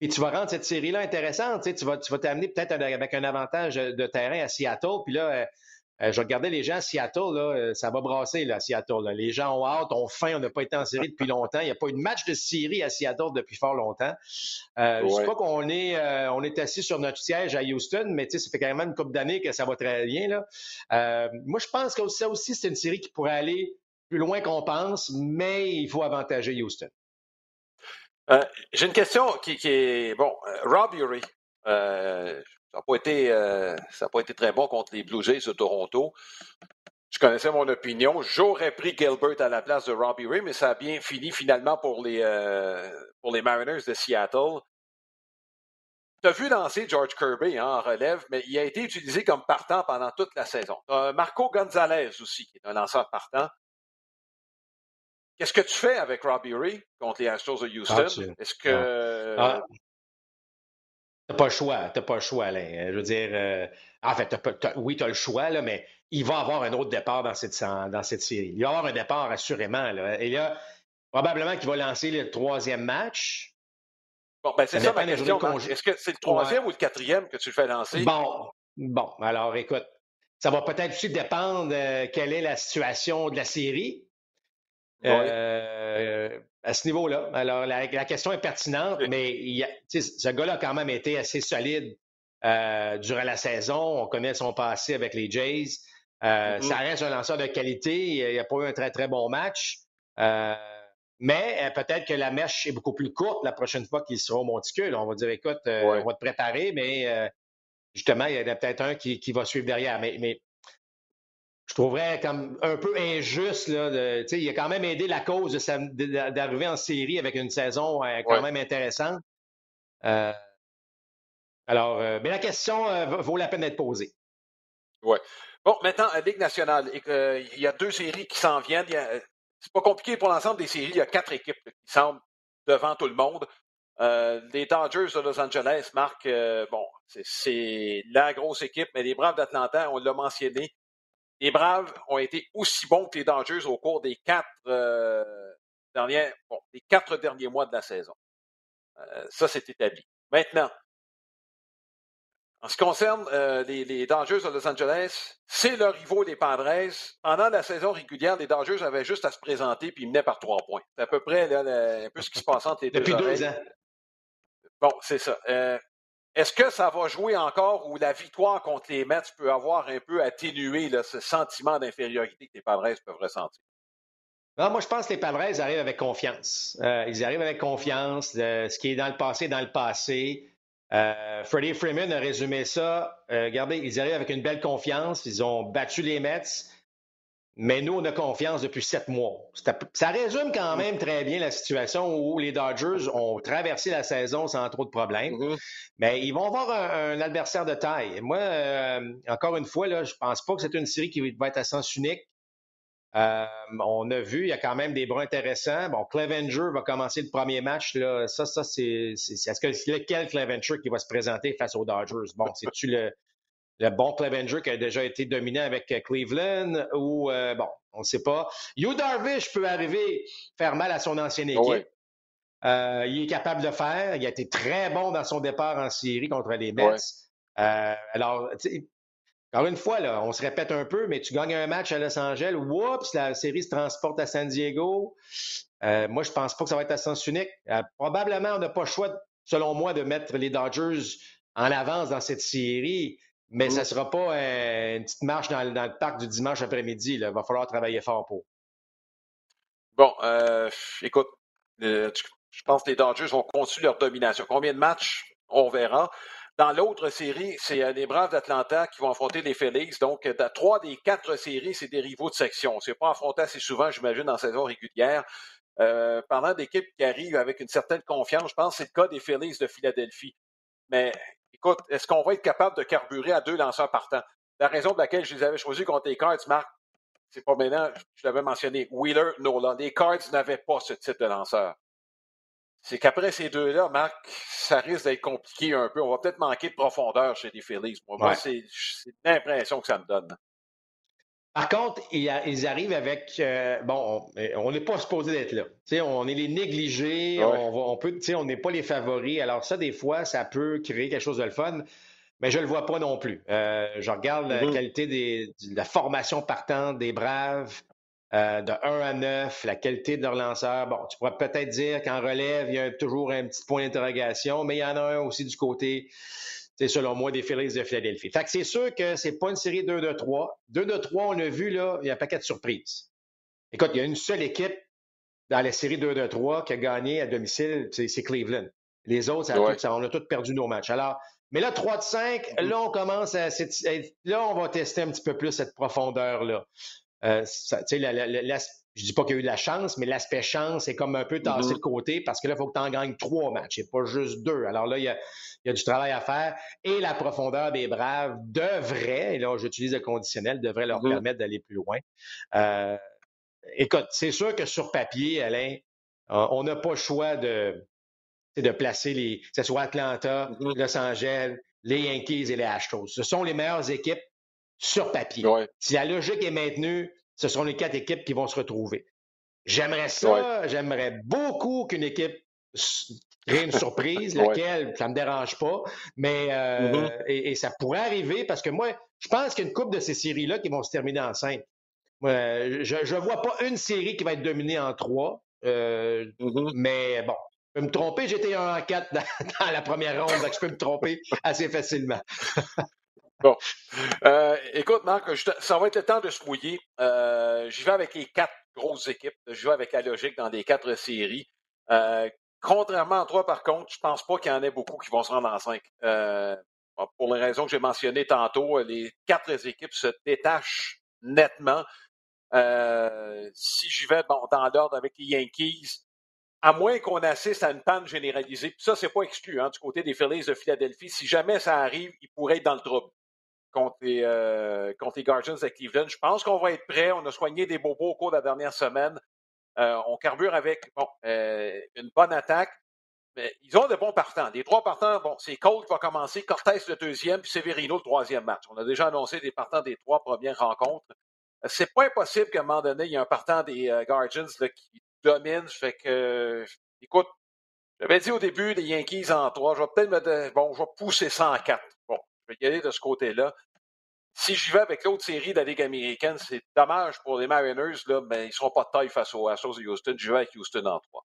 et tu vas rendre cette série-là intéressante. Tu, vas, tu vas t'amener peut-être avec un avantage de terrain à Seattle. Puis là, euh, euh, je regardais les gens à Seattle, là, euh, ça va brasser là, à Seattle. Les gens ont hâte, ont faim, on n'a pas été en série depuis longtemps. Il n'y a pas eu de match de série à Seattle depuis fort longtemps. Euh, Je ne sais pas qu'on est, on est assis sur notre siège à Houston, mais ça fait quand même une couple d'années que ça va très bien. Là. moi, je pense que ça aussi, c'est une série qui pourrait aller plus loin qu'on pense, mais il faut avantager Houston. Euh, j'ai une question qui, est. Bon, euh, Rob Urey, euh, ça n'a pas, été, pas été très bon contre les Blue Jays de Toronto. Je connaissais mon opinion. J'aurais pris Gilbert à la place de Rob Urey, mais ça a bien fini finalement pour les, pour les Mariners de Seattle. Tu as vu lancer George Kirby hein, en relève, mais il a été utilisé comme partant pendant toute la saison. Marco Gonzalez aussi, qui est un lanceur partant. Qu'est-ce que tu fais avec Robbie Ray contre les Astros de ah, Houston? Est-ce que. Ah. T'as pas le choix, t'as pas le choix, Alain. Je veux dire, euh, en fait, oui, tu as le choix, là, mais il va avoir un autre départ dans cette, dans cette série. Il va avoir un départ, assurément. Là. Et là, probablement qu'il va lancer le troisième match. Bon, ben c'est ça, ma question. Est-ce que c'est le troisième ou le quatrième que tu le fais lancer? Bon, bon, alors écoute, ça va peut-être aussi dépendre euh, quelle est la situation de la série. Euh, à ce niveau-là. Alors, la, question est pertinente, mais il ce gars-là a quand même été assez solide euh, durant la saison. On connaît son passé avec les Jays. Euh. Ça reste un lanceur de qualité. Il n'a pas eu un très, très bon match. mais peut-être que la mèche est beaucoup plus courte la prochaine fois qu'il sera au monticule. On va dire, écoute, on va te préparer, mais justement, il y en a peut-être un qui, va suivre derrière. mais je trouverais comme un peu injuste. Là, de, il a quand même aidé la cause d'arriver en série avec une saison euh, quand même intéressante. Euh, alors, euh, mais la question vaut la peine d'être posée. Oui. Bon, maintenant, Ligue nationale, il y a deux séries qui s'en viennent. C'est pas compliqué pour l'ensemble des séries. Il y a quatre équipes qui semblent devant tout le monde. les Dodgers de Los Angeles marquent, bon, c'est la grosse équipe, mais les Braves d'Atlanta, on l'a mentionné, les Braves ont été aussi bons que les Dangers au cours des quatre, euh, derniers, bon, quatre derniers mois de la saison. Euh, ça, c'est établi. Maintenant, en ce qui concerne euh, les, les, Dangers de Los Angeles, c'est leur rivaux les Padres. Pendant la saison régulière, les Dangers avaient juste à se présenter puis ils menaient par trois points. C'est à peu près là, un peu ce qui se passe entre les Depuis deux, deux ans. Bon, c'est ça. Est-ce que ça va jouer encore ou la victoire contre les Mets peut avoir un peu atténué ce sentiment d'infériorité que les Padres peuvent ressentir? Non, moi, je pense que les Padres arrivent avec confiance. Euh, ils arrivent avec confiance. Euh, ce qui est dans le passé, dans le passé. Euh, Freddie Freeman a résumé ça. regardez, ils arrivent avec une belle confiance. Ils ont battu les Mets. Mais nous, on a confiance depuis sept mois. Ça résume quand même très bien la situation où les Dodgers ont traversé la saison sans trop de problèmes. Mm-hmm. Mais ils vont avoir un, adversaire de taille. Moi, euh, encore une fois, là, je pense pas que c'est une série qui va être à sens unique. Euh, on a vu, il y a quand même des bras intéressants. Bon, Clevenger va commencer le premier match. Là. Ça, ça, c'est. Est-ce que c'est lequel Clevenger qui va se présenter face aux Dodgers? Bon, c'est-tu le, le bon Clevenger qui a déjà été dominé avec euh, Cleveland ou, euh, bon, on ne sait pas. Hugh Darvish peut arriver faire mal à son ancienne équipe. Euh, il est capable de faire. Il a été très bon dans son départ en série contre les Mets. alors, encore une fois, là, on se répète un peu, mais tu gagnes un match à Los Angeles, oups, la série se transporte à San Diego. moi, je pense pas que ça va être à sens unique. probablement, on n'a pas le choix, selon moi, de mettre les Dodgers en avance dans cette série. Mais ça ne sera pas euh, une petite marche dans, le parc du dimanche après-midi. Il va falloir travailler fort pour. Bon, euh, écoute, euh, je pense que les Dodgers vont continuer leur domination. Combien de matchs? On verra. Dans l'autre série, c'est les Braves d'Atlanta qui vont affronter les Phillies. Donc, dans trois des quatre séries, c'est des rivaux de section. S'est pas affronté assez souvent, j'imagine, dans la saison régulière. Euh, parlant d'équipes qui arrivent avec une certaine confiance, je pense que c'est le cas des Phillies de Philadelphie. Mais écoute, est-ce qu'on va être capable de carburer à deux lanceurs partants? La raison pour laquelle je les avais choisis contre les Cards, Marc, c'est pas maintenant, je l'avais mentionné, Wheeler, Nola. Les Cards n'avaient pas ce type de lanceur. C'est qu'après ces deux-là, Marc, ça risque d'être compliqué un peu. On va peut-être manquer de profondeur chez les Phillies. Moi, c'est l'impression que ça me donne. Par contre, ils arrivent avec euh, bon, on n'est pas supposé d'être là. on est les négligés, on, peut, on n'est pas les favoris. Alors ça, des fois, ça peut créer quelque chose de le fun, mais je ne le vois pas non plus. Euh, je regarde la mm-hmm. qualité de la formation partante des Braves. Euh, de 1 à 9, la qualité de leur lanceur. Bon, tu pourrais peut-être dire qu'en relève, il y a toujours un petit point d'interrogation, mais il y en a un aussi du côté c'est selon moi des Phillies de Philadelphie. Fait que c'est sûr que c'est pas une série 2 de 3. 2 de 3, on a vu, là, il y a un paquet de surprises. Écoute, il y a une seule équipe dans la série 2 de 3 qui a gagné à domicile, c'est Cleveland. Les autres, on a tous perdu nos matchs. Alors, mais là, 3 de 5, mm-hmm. là, on commence à. Là, on va tester un petit peu plus cette profondeur-là. Euh, la, la, je dis pas qu'il y a eu de la chance, mais l'aspect chance est comme un peu tassé mm-hmm. de côté parce que là, il faut que tu en gagnes trois matchs et pas juste deux. Alors là, il y, a, du travail à faire et la profondeur des Braves devrait, et là, j'utilise le conditionnel, devrait leur mm-hmm. permettre d'aller plus loin. Euh, écoute, c'est sûr que sur papier, Alain, on n'a pas le choix de, de placer les, que ce soit Atlanta, mm-hmm. Los Angeles, les Yankees et les Astros. Ce sont les meilleures équipes sur papier. Si la logique est maintenue, ce seront les quatre équipes qui vont se retrouver. J'aimerais ça, j'aimerais beaucoup qu'une équipe crée une surprise, [LAUGHS] laquelle ça ne me dérange pas, mais euh, mm-hmm. et, ça pourrait arriver parce que moi, je pense qu'il y a une coupe de ces séries-là qui vont se terminer en cinq. je ne vois pas une série qui va être dominée en trois, euh, mm-hmm. mais bon, je peux me tromper, j'étais un en quatre dans, [LAUGHS] la première ronde, donc je peux me tromper assez facilement. [LAUGHS] Bon. Euh, écoute, Marc, ça va être le temps de se mouiller. Euh, J'y vais avec les quatre grosses équipes. Je vais avec la logique dans les quatre séries. Euh, contrairement à toi, par contre, je pense pas qu'il y en ait beaucoup qui vont se rendre en cinq. Euh, pour les raisons que j'ai mentionnées tantôt, les quatre équipes se détachent nettement. Euh, si j'y vais bon, dans l'ordre avec les Yankees, à moins qu'on assiste à une panne généralisée, puis ça, c'est pas exclu hein, du côté des Phillies de Philadelphie. Si jamais ça arrive, ils pourraient être dans le trouble contre les, euh, contre les Guardians de Cleveland. Je pense qu'on va être prêt. On a soigné des bobos au cours de la dernière semaine. Euh, on carbure avec bon, euh, une bonne attaque. Mais ils ont de bons partants. Les trois partants, bon, c'est Cole qui va commencer, Cortez le deuxième, puis Severino le troisième match. On a déjà annoncé des partants des trois premières rencontres. C'est pas impossible qu'à un moment donné, il y ait un partant des euh, Guardians là, qui domine. Fait que, écoute, j'avais dit au début, les Yankees en trois. je vais peut-être me. Bon, je vais pousser 104 vais y aller de ce côté-là. Si j'y vais avec l'autre série de la Ligue américaine, c'est dommage pour les Mariners, là, mais ils ne seront pas de taille face aux Astros de Houston. Je vais avec Houston en 3.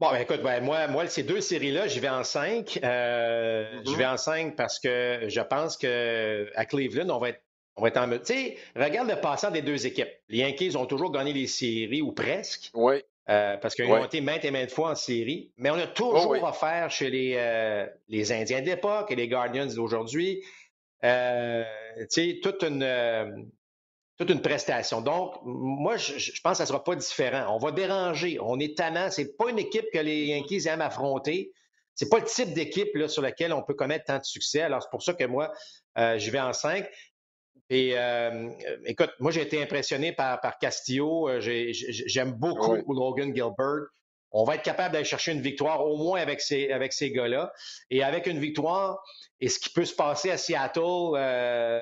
Bon, ben écoute, ben, moi, moi, ces deux séries-là, j'y vais en 5. Euh, je vais en 5 parce que je pense qu'à Cleveland, on va être on va être en Tu sais, regarde le passant des deux équipes. Les Yankees ont toujours gagné les séries ou presque. Oui. Euh, parce qu'ils ont été maintes et maintes fois en série. Mais on a toujours oh, affaire chez les, euh, les Indiens de l'époque et les Guardians d'aujourd'hui. Euh, toute une, euh, toute une prestation. Donc, moi, je, pense que ça ne sera pas différent. On va déranger. On est tannant. C'est pas une équipe que les Yankees aiment affronter. C'est pas le type d'équipe sur laquelle on peut connaître tant de succès. Alors, c'est pour ça que moi, je vais en 5. Et euh, écoute, moi, j'ai été impressionné par, par Castillo. Euh, j'aime beaucoup Logan Gilbert. On va être capable d'aller chercher une victoire, au moins avec ces, avec ces gars-là. Et avec une victoire, et ce qui peut se passer à Seattle, euh,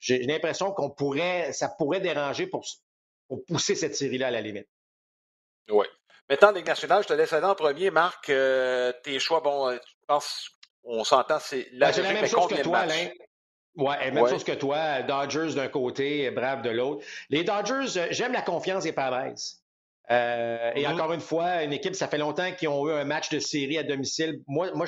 j'ai l'impression qu'on pourrait, ça pourrait déranger pour, pour pousser cette série-là à la limite. Oui. Maintenant, Ligue nationale, je te laisse aller en premier. Marc, tes choix, bon, je pense, on s'entend, c'est la, ben, la même chose que toi, Alain. Oui, même chose que toi, Dodgers d'un côté, Brave de l'autre. Les Dodgers, euh, j'aime la confiance des Padres. Euh, Et mm-hmm. encore une fois, une équipe, ça fait longtemps qu'ils ont eu un match de série à domicile. Moi, moi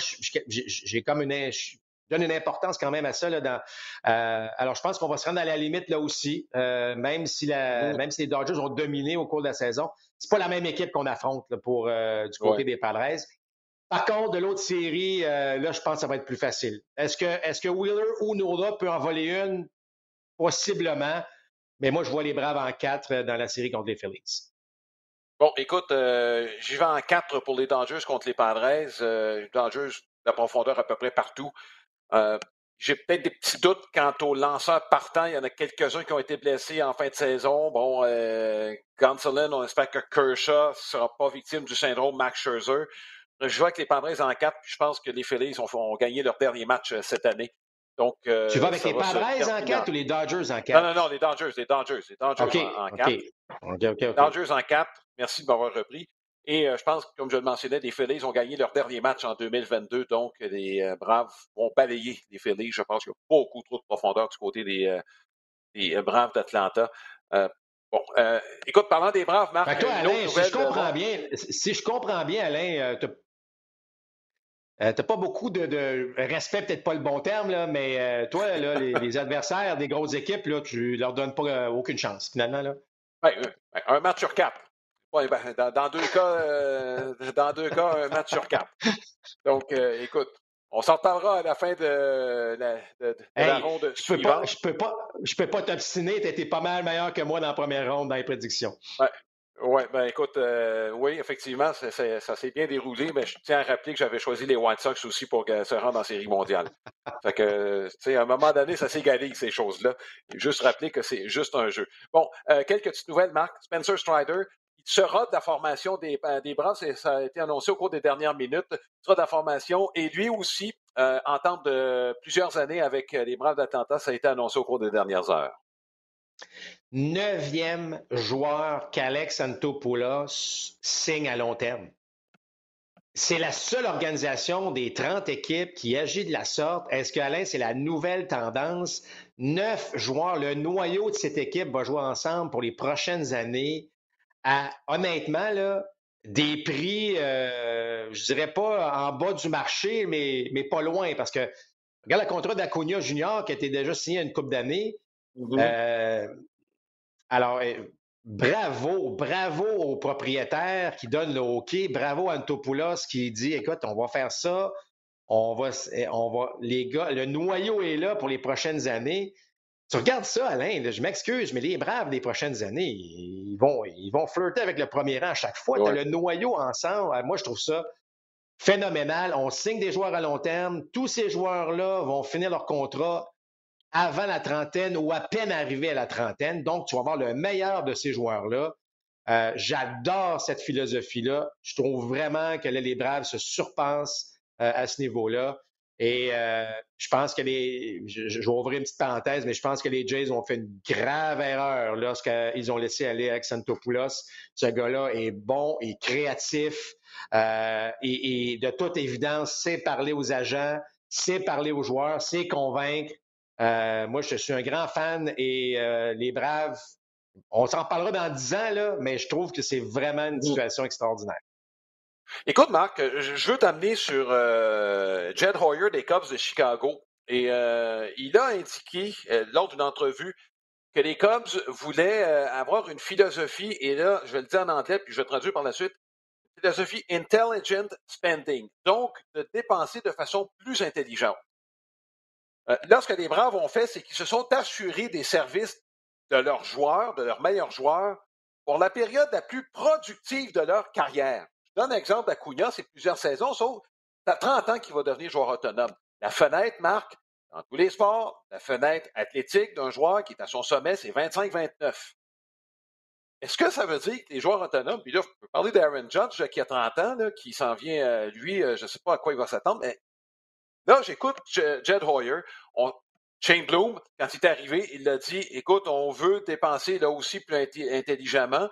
j'ai comme une, je donne une importance quand même à ça. Là, dans, euh, alors, je pense qu'on va se rendre à la limite là aussi, euh, même si la, mm-hmm. même si les Dodgers ont dominé au cours de la saison. C'est pas la même équipe qu'on affronte là, pour euh, du côté des Padres. Par contre, de l'autre série, euh, là, je pense que ça va être plus facile. Est-ce que, est que Wheeler ou Nola peut en voler une? Possiblement. Mais moi, je vois les Braves en quatre dans la série contre les Phillies. Bon, écoute, j'y vais en quatre pour les Dangers contre les Padres. les Dangers, la profondeur à peu près partout. J'ai peut-être des petits doutes quant aux lanceurs partants. Il y en a quelques-uns qui ont été blessés en fin de saison. Bon, euh, on espère que Kershaw ne sera pas victime du syndrome Max Scherzer. Je vois avec les Padres en 4, puis je pense que les Phillies ont, gagné leur dernier match euh, cette année. Donc, euh, tu vas avec les Padres en 4 ou les Dodgers en 4? Non, non, non, les Dodgers, les Dodgers, les Dodgers en, 4. OK, OK, Dodgers en 4. Merci de m'avoir repris. Et euh, je pense que, comme je le mentionnais, les Phillies ont gagné leur dernier match en 2022, donc les euh, Braves vont balayer les Phillies. Je pense qu'il y a beaucoup trop de profondeur du côté des, des Braves d'Atlanta. bon, écoute, parlant des Braves, Marc. toi, Alain, si je comprends bien, si je comprends bien, Alain, tu n'as pas beaucoup de, respect, peut-être pas le bon terme, là, mais toi, là, [LAUGHS] les, adversaires des grosses équipes, là, tu leur donnes pas aucune chance, finalement. Là. Ben, un match sur quatre. Ben, dans, deux cas, euh, dans deux cas, un match sur quatre. Donc, euh, écoute, on s'en reparlera à la fin de la, ronde je peux pas, je peux pas, je peux pas t'obstiner. Tu étais pas mal meilleur que moi dans la première ronde dans les prédictions. Oui, ben écoute, euh, oui, effectivement, ça s'est bien déroulé, mais je tiens à rappeler que j'avais choisi les White Sox aussi pour se rendre en série mondiale. [LAUGHS] fait que, tu sais, à un moment donné, ça s'égalise, ces choses-là. Juste rappeler que c'est juste un jeu. Bon, quelques petites nouvelles, Marc. Spencer Strider, il sera de la formation des, euh, des Braves, ça a été annoncé au cours des dernières minutes, il sera de la formation et lui aussi euh, entente de plusieurs années avec euh, les Braves d'Atlanta, ça a été annoncé au cours des dernières heures. Neuvième joueur qu'Alex Antopoulos signe à long terme. C'est la seule organisation des 30 équipes qui agit de la sorte. Est-ce que, Alain, c'est la nouvelle tendance? Neuf joueurs, le noyau de cette équipe va jouer ensemble pour les prochaines années honnêtement, là, des prix, euh, je dirais pas en bas du marché, mais, mais pas loin, parce que regarde le contrat d'Acuna Junior qui a été déjà signé une couple d'années. Mm-hmm. Euh, alors, eh, bravo, bravo aux propriétaires qui donnent le hockey, bravo à Antopoulos qui dit, écoute, on va faire ça, on va, eh, on va, les gars, le noyau est là pour les prochaines années. Tu regardes ça, Alain, je m'excuse, mais les Braves des prochaines années, ils vont, ils vont flirter avec le premier rang à chaque fois. Tu as le noyau ensemble. Moi, je trouve ça phénoménal. On signe des joueurs à long terme. Tous ces joueurs-là vont finir leur contrat avant la trentaine ou à peine arriver à la trentaine. Donc, tu vas avoir le meilleur de ces joueurs-là. Euh, j'adore cette philosophie-là. Je trouve vraiment que les Braves se surpassent euh, à ce niveau-là. Et euh, je pense que les. Je, vais ouvrir une petite parenthèse, mais je pense que les Jays ont fait une grave erreur lorsqu'ils ont laissé aller Alex Santopoulos. Ce gars-là est bon, et créatif euh, et, de toute évidence, sait parler aux agents, sait parler aux joueurs, sait convaincre. Euh, moi, je suis un grand fan et les Braves, on s'en parlera dans dix ans, là, mais je trouve que c'est vraiment une situation extraordinaire. Écoute, Marc, euh, je veux t'amener sur euh, Jed Hoyer des Cubs de Chicago. Et euh, il a indiqué lors d'une entrevue que les Cubs voulaient avoir une philosophie, et là, je vais le dire en anglais, puis je vais traduire par la suite, philosophie intelligent spending, donc de dépenser de façon plus intelligente. Là, ce que les Braves ont fait, c'est qu'ils se sont assurés des services de leurs joueurs, de leurs meilleurs joueurs, pour la période la plus productive de leur carrière. Je donne l'exemple d'Acuna, c'est plusieurs saisons, sauf as 30 ans qu'il va devenir joueur autonome. La fenêtre, Marc, dans tous les sports, la fenêtre athlétique d'un joueur qui est à son sommet, c'est 25-29. Est-ce que ça veut dire que les joueurs autonomes, puis là, je peux parler d'Aaron Judge qui a 30 ans, qui s'en vient, euh, lui, euh, je ne sais pas à quoi il va s'attendre, mais là, j'écoute Jed Hoyer. Shane Bloom, quand il est arrivé, il a dit écoute, on veut dépenser là aussi plus intelligemment.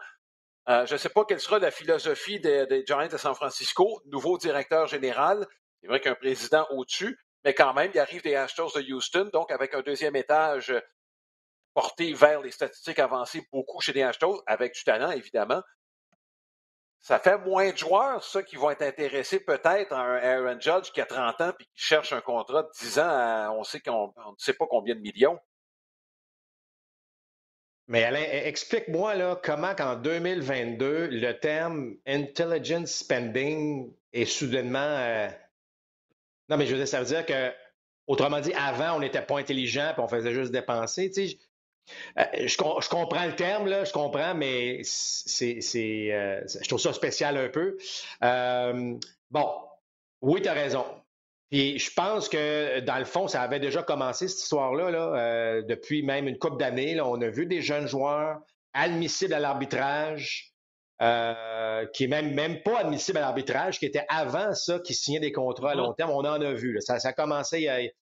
Euh, je ne sais pas quelle sera la philosophie des, Giants de San Francisco, nouveau directeur général. C'est vrai qu'un président au-dessus, mais quand même, il arrive des Astros de Houston, donc avec un deuxième étage porté vers les statistiques avancées beaucoup chez les Astros, avec du talent, évidemment. Ça fait moins de joueurs, ça, qui vont être intéressés peut-être à un Aaron Judge qui a 30 ans et qui cherche un contrat de 10 ans on sait qu'on ne sait pas combien de millions. Mais Alain, e-, explique-moi là, comment qu'en 2022, le terme intelligent spending est soudainement. Euh, non, mais je veux dire, ça veut dire que, autrement dit, avant, on n'était pas intelligent et on faisait juste dépenser. Euh, je, comprends le terme, là, je comprends, mais c'est, euh, je trouve ça spécial un peu. Euh, bon, oui, tu as raison. Puis je pense que dans le fond, ça avait déjà commencé cette histoire-là, là, depuis même une couple d'années. on a vu des jeunes joueurs admissibles à l'arbitrage, qui est même, même pas admissibles à l'arbitrage, qui était avant ça, qui signaient des contrats à long terme. On en a vu. Ça, a commencé il y a, il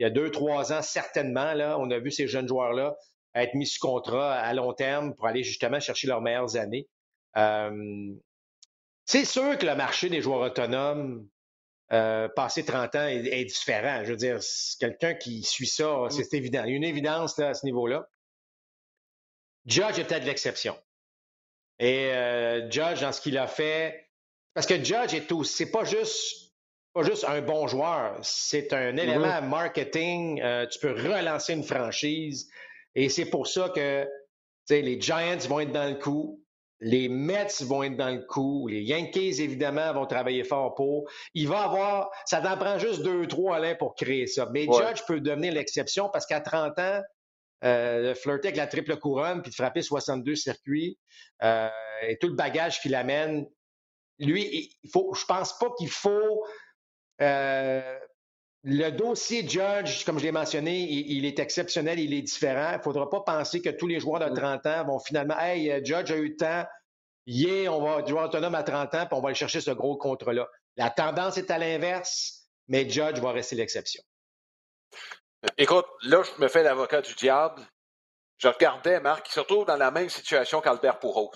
y a, deux, trois ans, certainement. Là, on a vu ces jeunes joueurs-là être mis sous contrat à long terme pour aller justement chercher leurs meilleures années. Euh, c'est sûr que le marché des joueurs autonomes, euh, passé 30 ans, est, différent. Je veux dire, quelqu'un qui suit ça, mm. c'est évident. Il y a une évidence à ce niveau-là. Judge est peut-être l'exception. Et euh, Judge, dans ce qu'il a fait, parce que Judge est tout, c'est pas juste pas juste un bon joueur, c'est un mm-hmm. élément marketing. tu peux relancer une franchise. Et c'est pour ça que les Giants vont être dans le coup. Les Mets vont être dans le coup. Les Yankees, évidemment, vont travailler fort pour. Il va avoir. Ça t'en prend juste deux, trois, Alain, pour créer ça. Mais Judge peut devenir l'exception parce qu'à 30 ans, euh, flirter avec la triple couronne puis de frapper 62 circuits euh, et tout le bagage qu'il amène, lui, il faut, je pense pas qu'il faut euh, le dossier Judge, comme je l'ai mentionné, il, est exceptionnel, il est différent. Il ne faudra pas penser que tous les joueurs de 30 ans vont finalement, hey, euh, Judge a eu le temps, yeah, on va jouer autonome à 30 ans, puis on va aller chercher ce gros contre-là. La tendance est à l'inverse, mais Judge va rester l'exception. Écoute, là, je me fais l'avocat du diable. Je regardais, Marc, il se retrouve dans la même situation qu'Albert Pouros.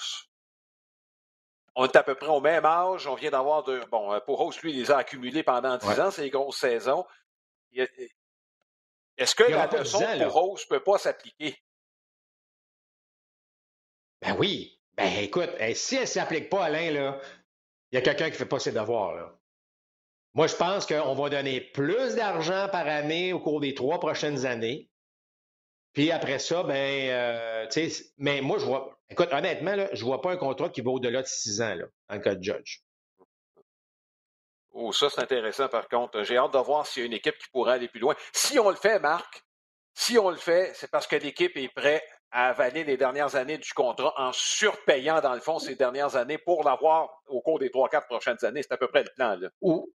On est à peu près au même âge. On vient d'avoir de. Bon, euh, Pouros, lui, il les a accumulés pendant 10 ans, c'est les grosses saisons. Est-ce que la leçon de Rose ne peut pas s'appliquer? Ben oui. Ben écoute, si elle ne s'applique pas, Alain, là, il y a quelqu'un qui ne fait pas ses devoirs. Là. Moi, je pense qu'on va donner plus d'argent par année au cours des trois prochaines années. Puis après ça, ben, euh, tu sais, mais moi, je vois, écoute, honnêtement, là, je vois pas un contrat qui va au-delà de six ans, là, en cas de judge. Oh, ça, c'est intéressant, par contre. J'ai hâte de voir s'il y a une équipe qui pourrait aller plus loin. Si on le fait, Marc, si on le fait, c'est parce que l'équipe est prête à avaler les dernières années du contrat en surpayant, dans le fond, ces dernières années pour l'avoir au cours des trois, quatre prochaines années. C'est à peu près le plan, là. Ou,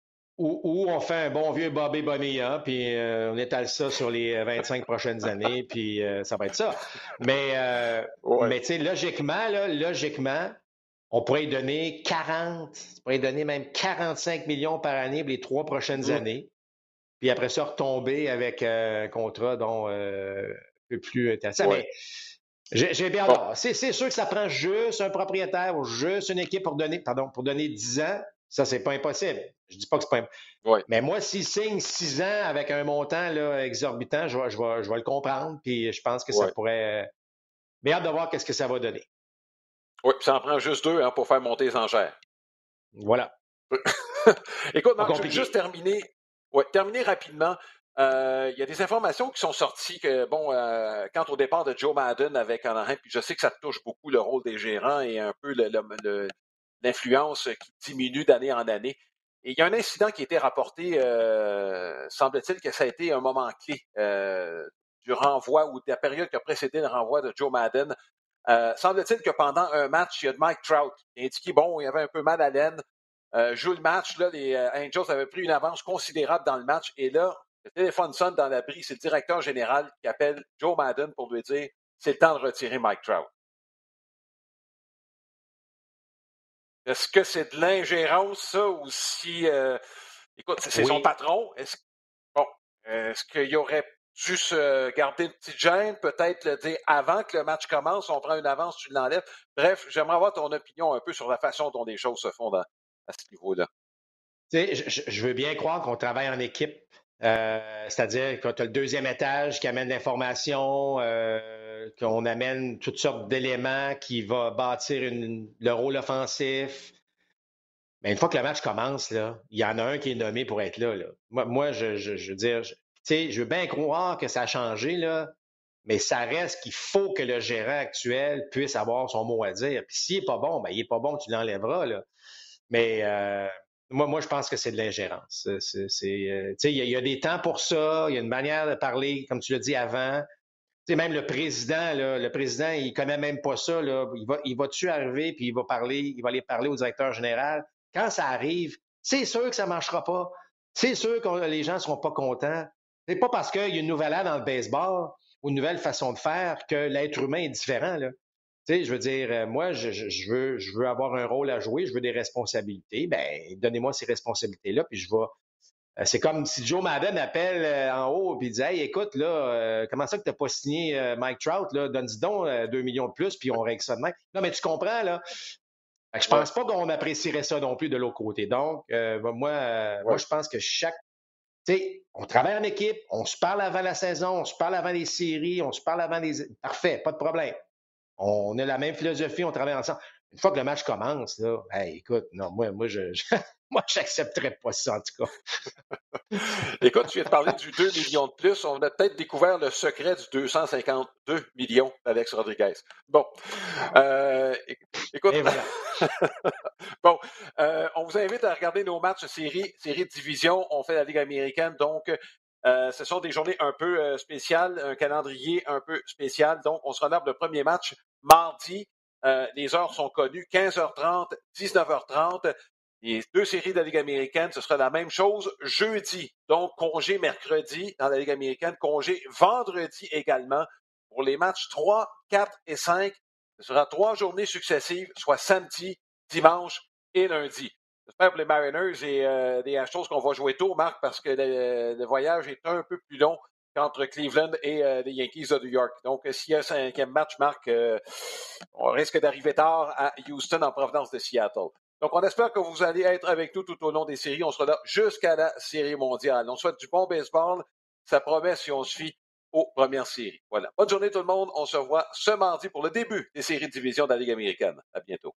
ou, on fait un bon vieux Bobby Bonilla, puis euh, on étale ça sur les 25 prochaines années, puis euh, ça va être ça. Mais, euh, mais tu sais, logiquement, là, logiquement, on pourrait donner 40, on pourrait donner même 45 millions par année pour les trois prochaines mmh. années. Puis après ça, retomber avec euh, un contrat dont euh, un peu plus intéressant. Mais j'ai bien bon. C'est sûr que ça prend juste un propriétaire ou juste une équipe pour donner, pardon, pour donner 10 ans. Ça, c'est pas impossible. Je dis pas que c'est pas impossible. Mais moi, s'il signe 6 ans avec un montant là, exorbitant, je vais, je, vais, je vais le comprendre. Puis je pense que ça pourrait. Mais hâte de voir qu'est-ce que ça va donner. Oui, ça en prend juste deux hein, pour faire monter les enchères. Voilà. [LAUGHS] Écoute, Marc, je vais juste terminer, ouais, terminer rapidement. Euh, il y a des informations qui sont sorties que, bon, euh, quant au départ de Joe Madden avec Anaheim, puis je sais que ça touche beaucoup le rôle des gérants et un peu l'influence qui diminue d'année en année. Et il y a un incident qui a été rapporté, euh, semble-t-il que ça a été un moment clé du renvoi ou de la période qui a précédé le renvoi de Joe Madden euh, semble-t-il que pendant un match, il y a de Mike Trout qui a indiqué, bon, il avait un peu mal à l'aine. Euh, joue le match, là, les euh, Angels avaient pris une avance considérable dans le match. Et là, le téléphone sonne dans l'abri. C'est le directeur général qui appelle Joe Madden pour lui dire c'est le temps de retirer Mike Trout. Est-ce que c'est de l'ingérence, ça, ou si. Euh, écoute, c'est son patron? Est-ce bon, est-ce qu'il y aurait dû se garder une petite gêne, peut-être le dire avant que le match commence, on prend une avance, tu l'enlèves. Bref, j'aimerais avoir ton opinion un peu sur la façon dont les choses se font à ce niveau-là. Je, je, veux bien croire qu'on travaille en équipe, euh, c'est-à-dire que tu as le deuxième étage qui amène l'information, euh, qu'on amène toutes sortes d'éléments qui vont bâtir le rôle offensif. Mais une fois que le match commence, il y en a un qui est nommé pour être là. Moi, moi je, je, veux dire, je veux bien croire que ça a changé, là, mais ça reste qu'il faut que le gérant actuel puisse avoir son mot à dire. Puis s'il n'est pas bon, ben, il n'est pas bon, tu l'enlèveras. Mais euh, moi, je pense que c'est de l'ingérence. Euh, il y, a des temps pour ça, il y a une manière de parler, comme tu l'as dit avant. sais, même le président, le président, il connaît même pas ça. Il va, il va-tu arriver puis il va parler, il va aller parler au directeur général? Quand ça arrive, c'est sûr que ça marchera pas. C'est sûr que les gens seront pas contents. C'est pas parce qu'il y a une nouvelle ère dans le baseball ou une nouvelle façon de faire que l'être humain est différent. Là. Tu sais, je veux dire, euh, moi, je, je, veux, je veux avoir un rôle à jouer, je veux des responsabilités. Ben, donnez-moi ces responsabilités-là, puis je vais. Euh, c'est comme si Joe Madden appelle euh, en haut et dit Hey, écoute, là, comment ça que tu n'as pas signé Mike Trout, là, donne-y donc 2 millions de plus, puis on règle ça de même. Non, mais tu comprends, là. Je pense pas qu'on apprécierait ça non plus de l'autre côté. Donc, moi, moi, je pense que chaque sais, on travaille en équipe, on se parle avant la saison, on se parle avant les séries, on se parle avant les. Parfait, pas de problème. On a la même philosophie, on travaille ensemble. Une fois que le match commence, là, écoute, non, moi, moi, je, [LAUGHS] moi, j'accepterais pas ça, en tout cas. écoute, tu viens de parler du 2 millions de plus. On a peut-être découvert le secret du 252 millions d'Alex Rodriguez. Bon. Euh, écoute. [LAUGHS] bon, euh, on vous invite à regarder nos matchs série, série de division. On fait la Ligue américaine, donc euh, ce sont des journées un peu euh, spéciales, un calendrier un peu spécial. Donc, on se relève le premier match mardi. Euh, les heures sont connues, 15h30, 19h30. Les deux séries de la Ligue américaine, ce sera la même chose jeudi. Donc, congé mercredi dans la Ligue américaine, congé vendredi également. Pour les matchs 3, 4 et 5, ce sera trois journées successives, soit samedi, dimanche et lundi. J'espère pour les Mariners et euh, des choses qu'on va jouer tôt, Marc, parce que le, voyage est un peu plus long qu'entre Cleveland et euh, les Yankees de New York. Donc, s'il y a un cinquième match, Marc, euh, on risque d'arriver tard à Houston en provenance de Seattle. Donc, on espère que vous allez être avec nous tout au long des séries. On sera là jusqu'à la série mondiale. On souhaite du bon baseball. Ça promet si on se fie aux premières séries. Voilà. Bonne journée tout le monde. On se revoit ce mardi pour le début des séries de division de la Ligue américaine. À bientôt.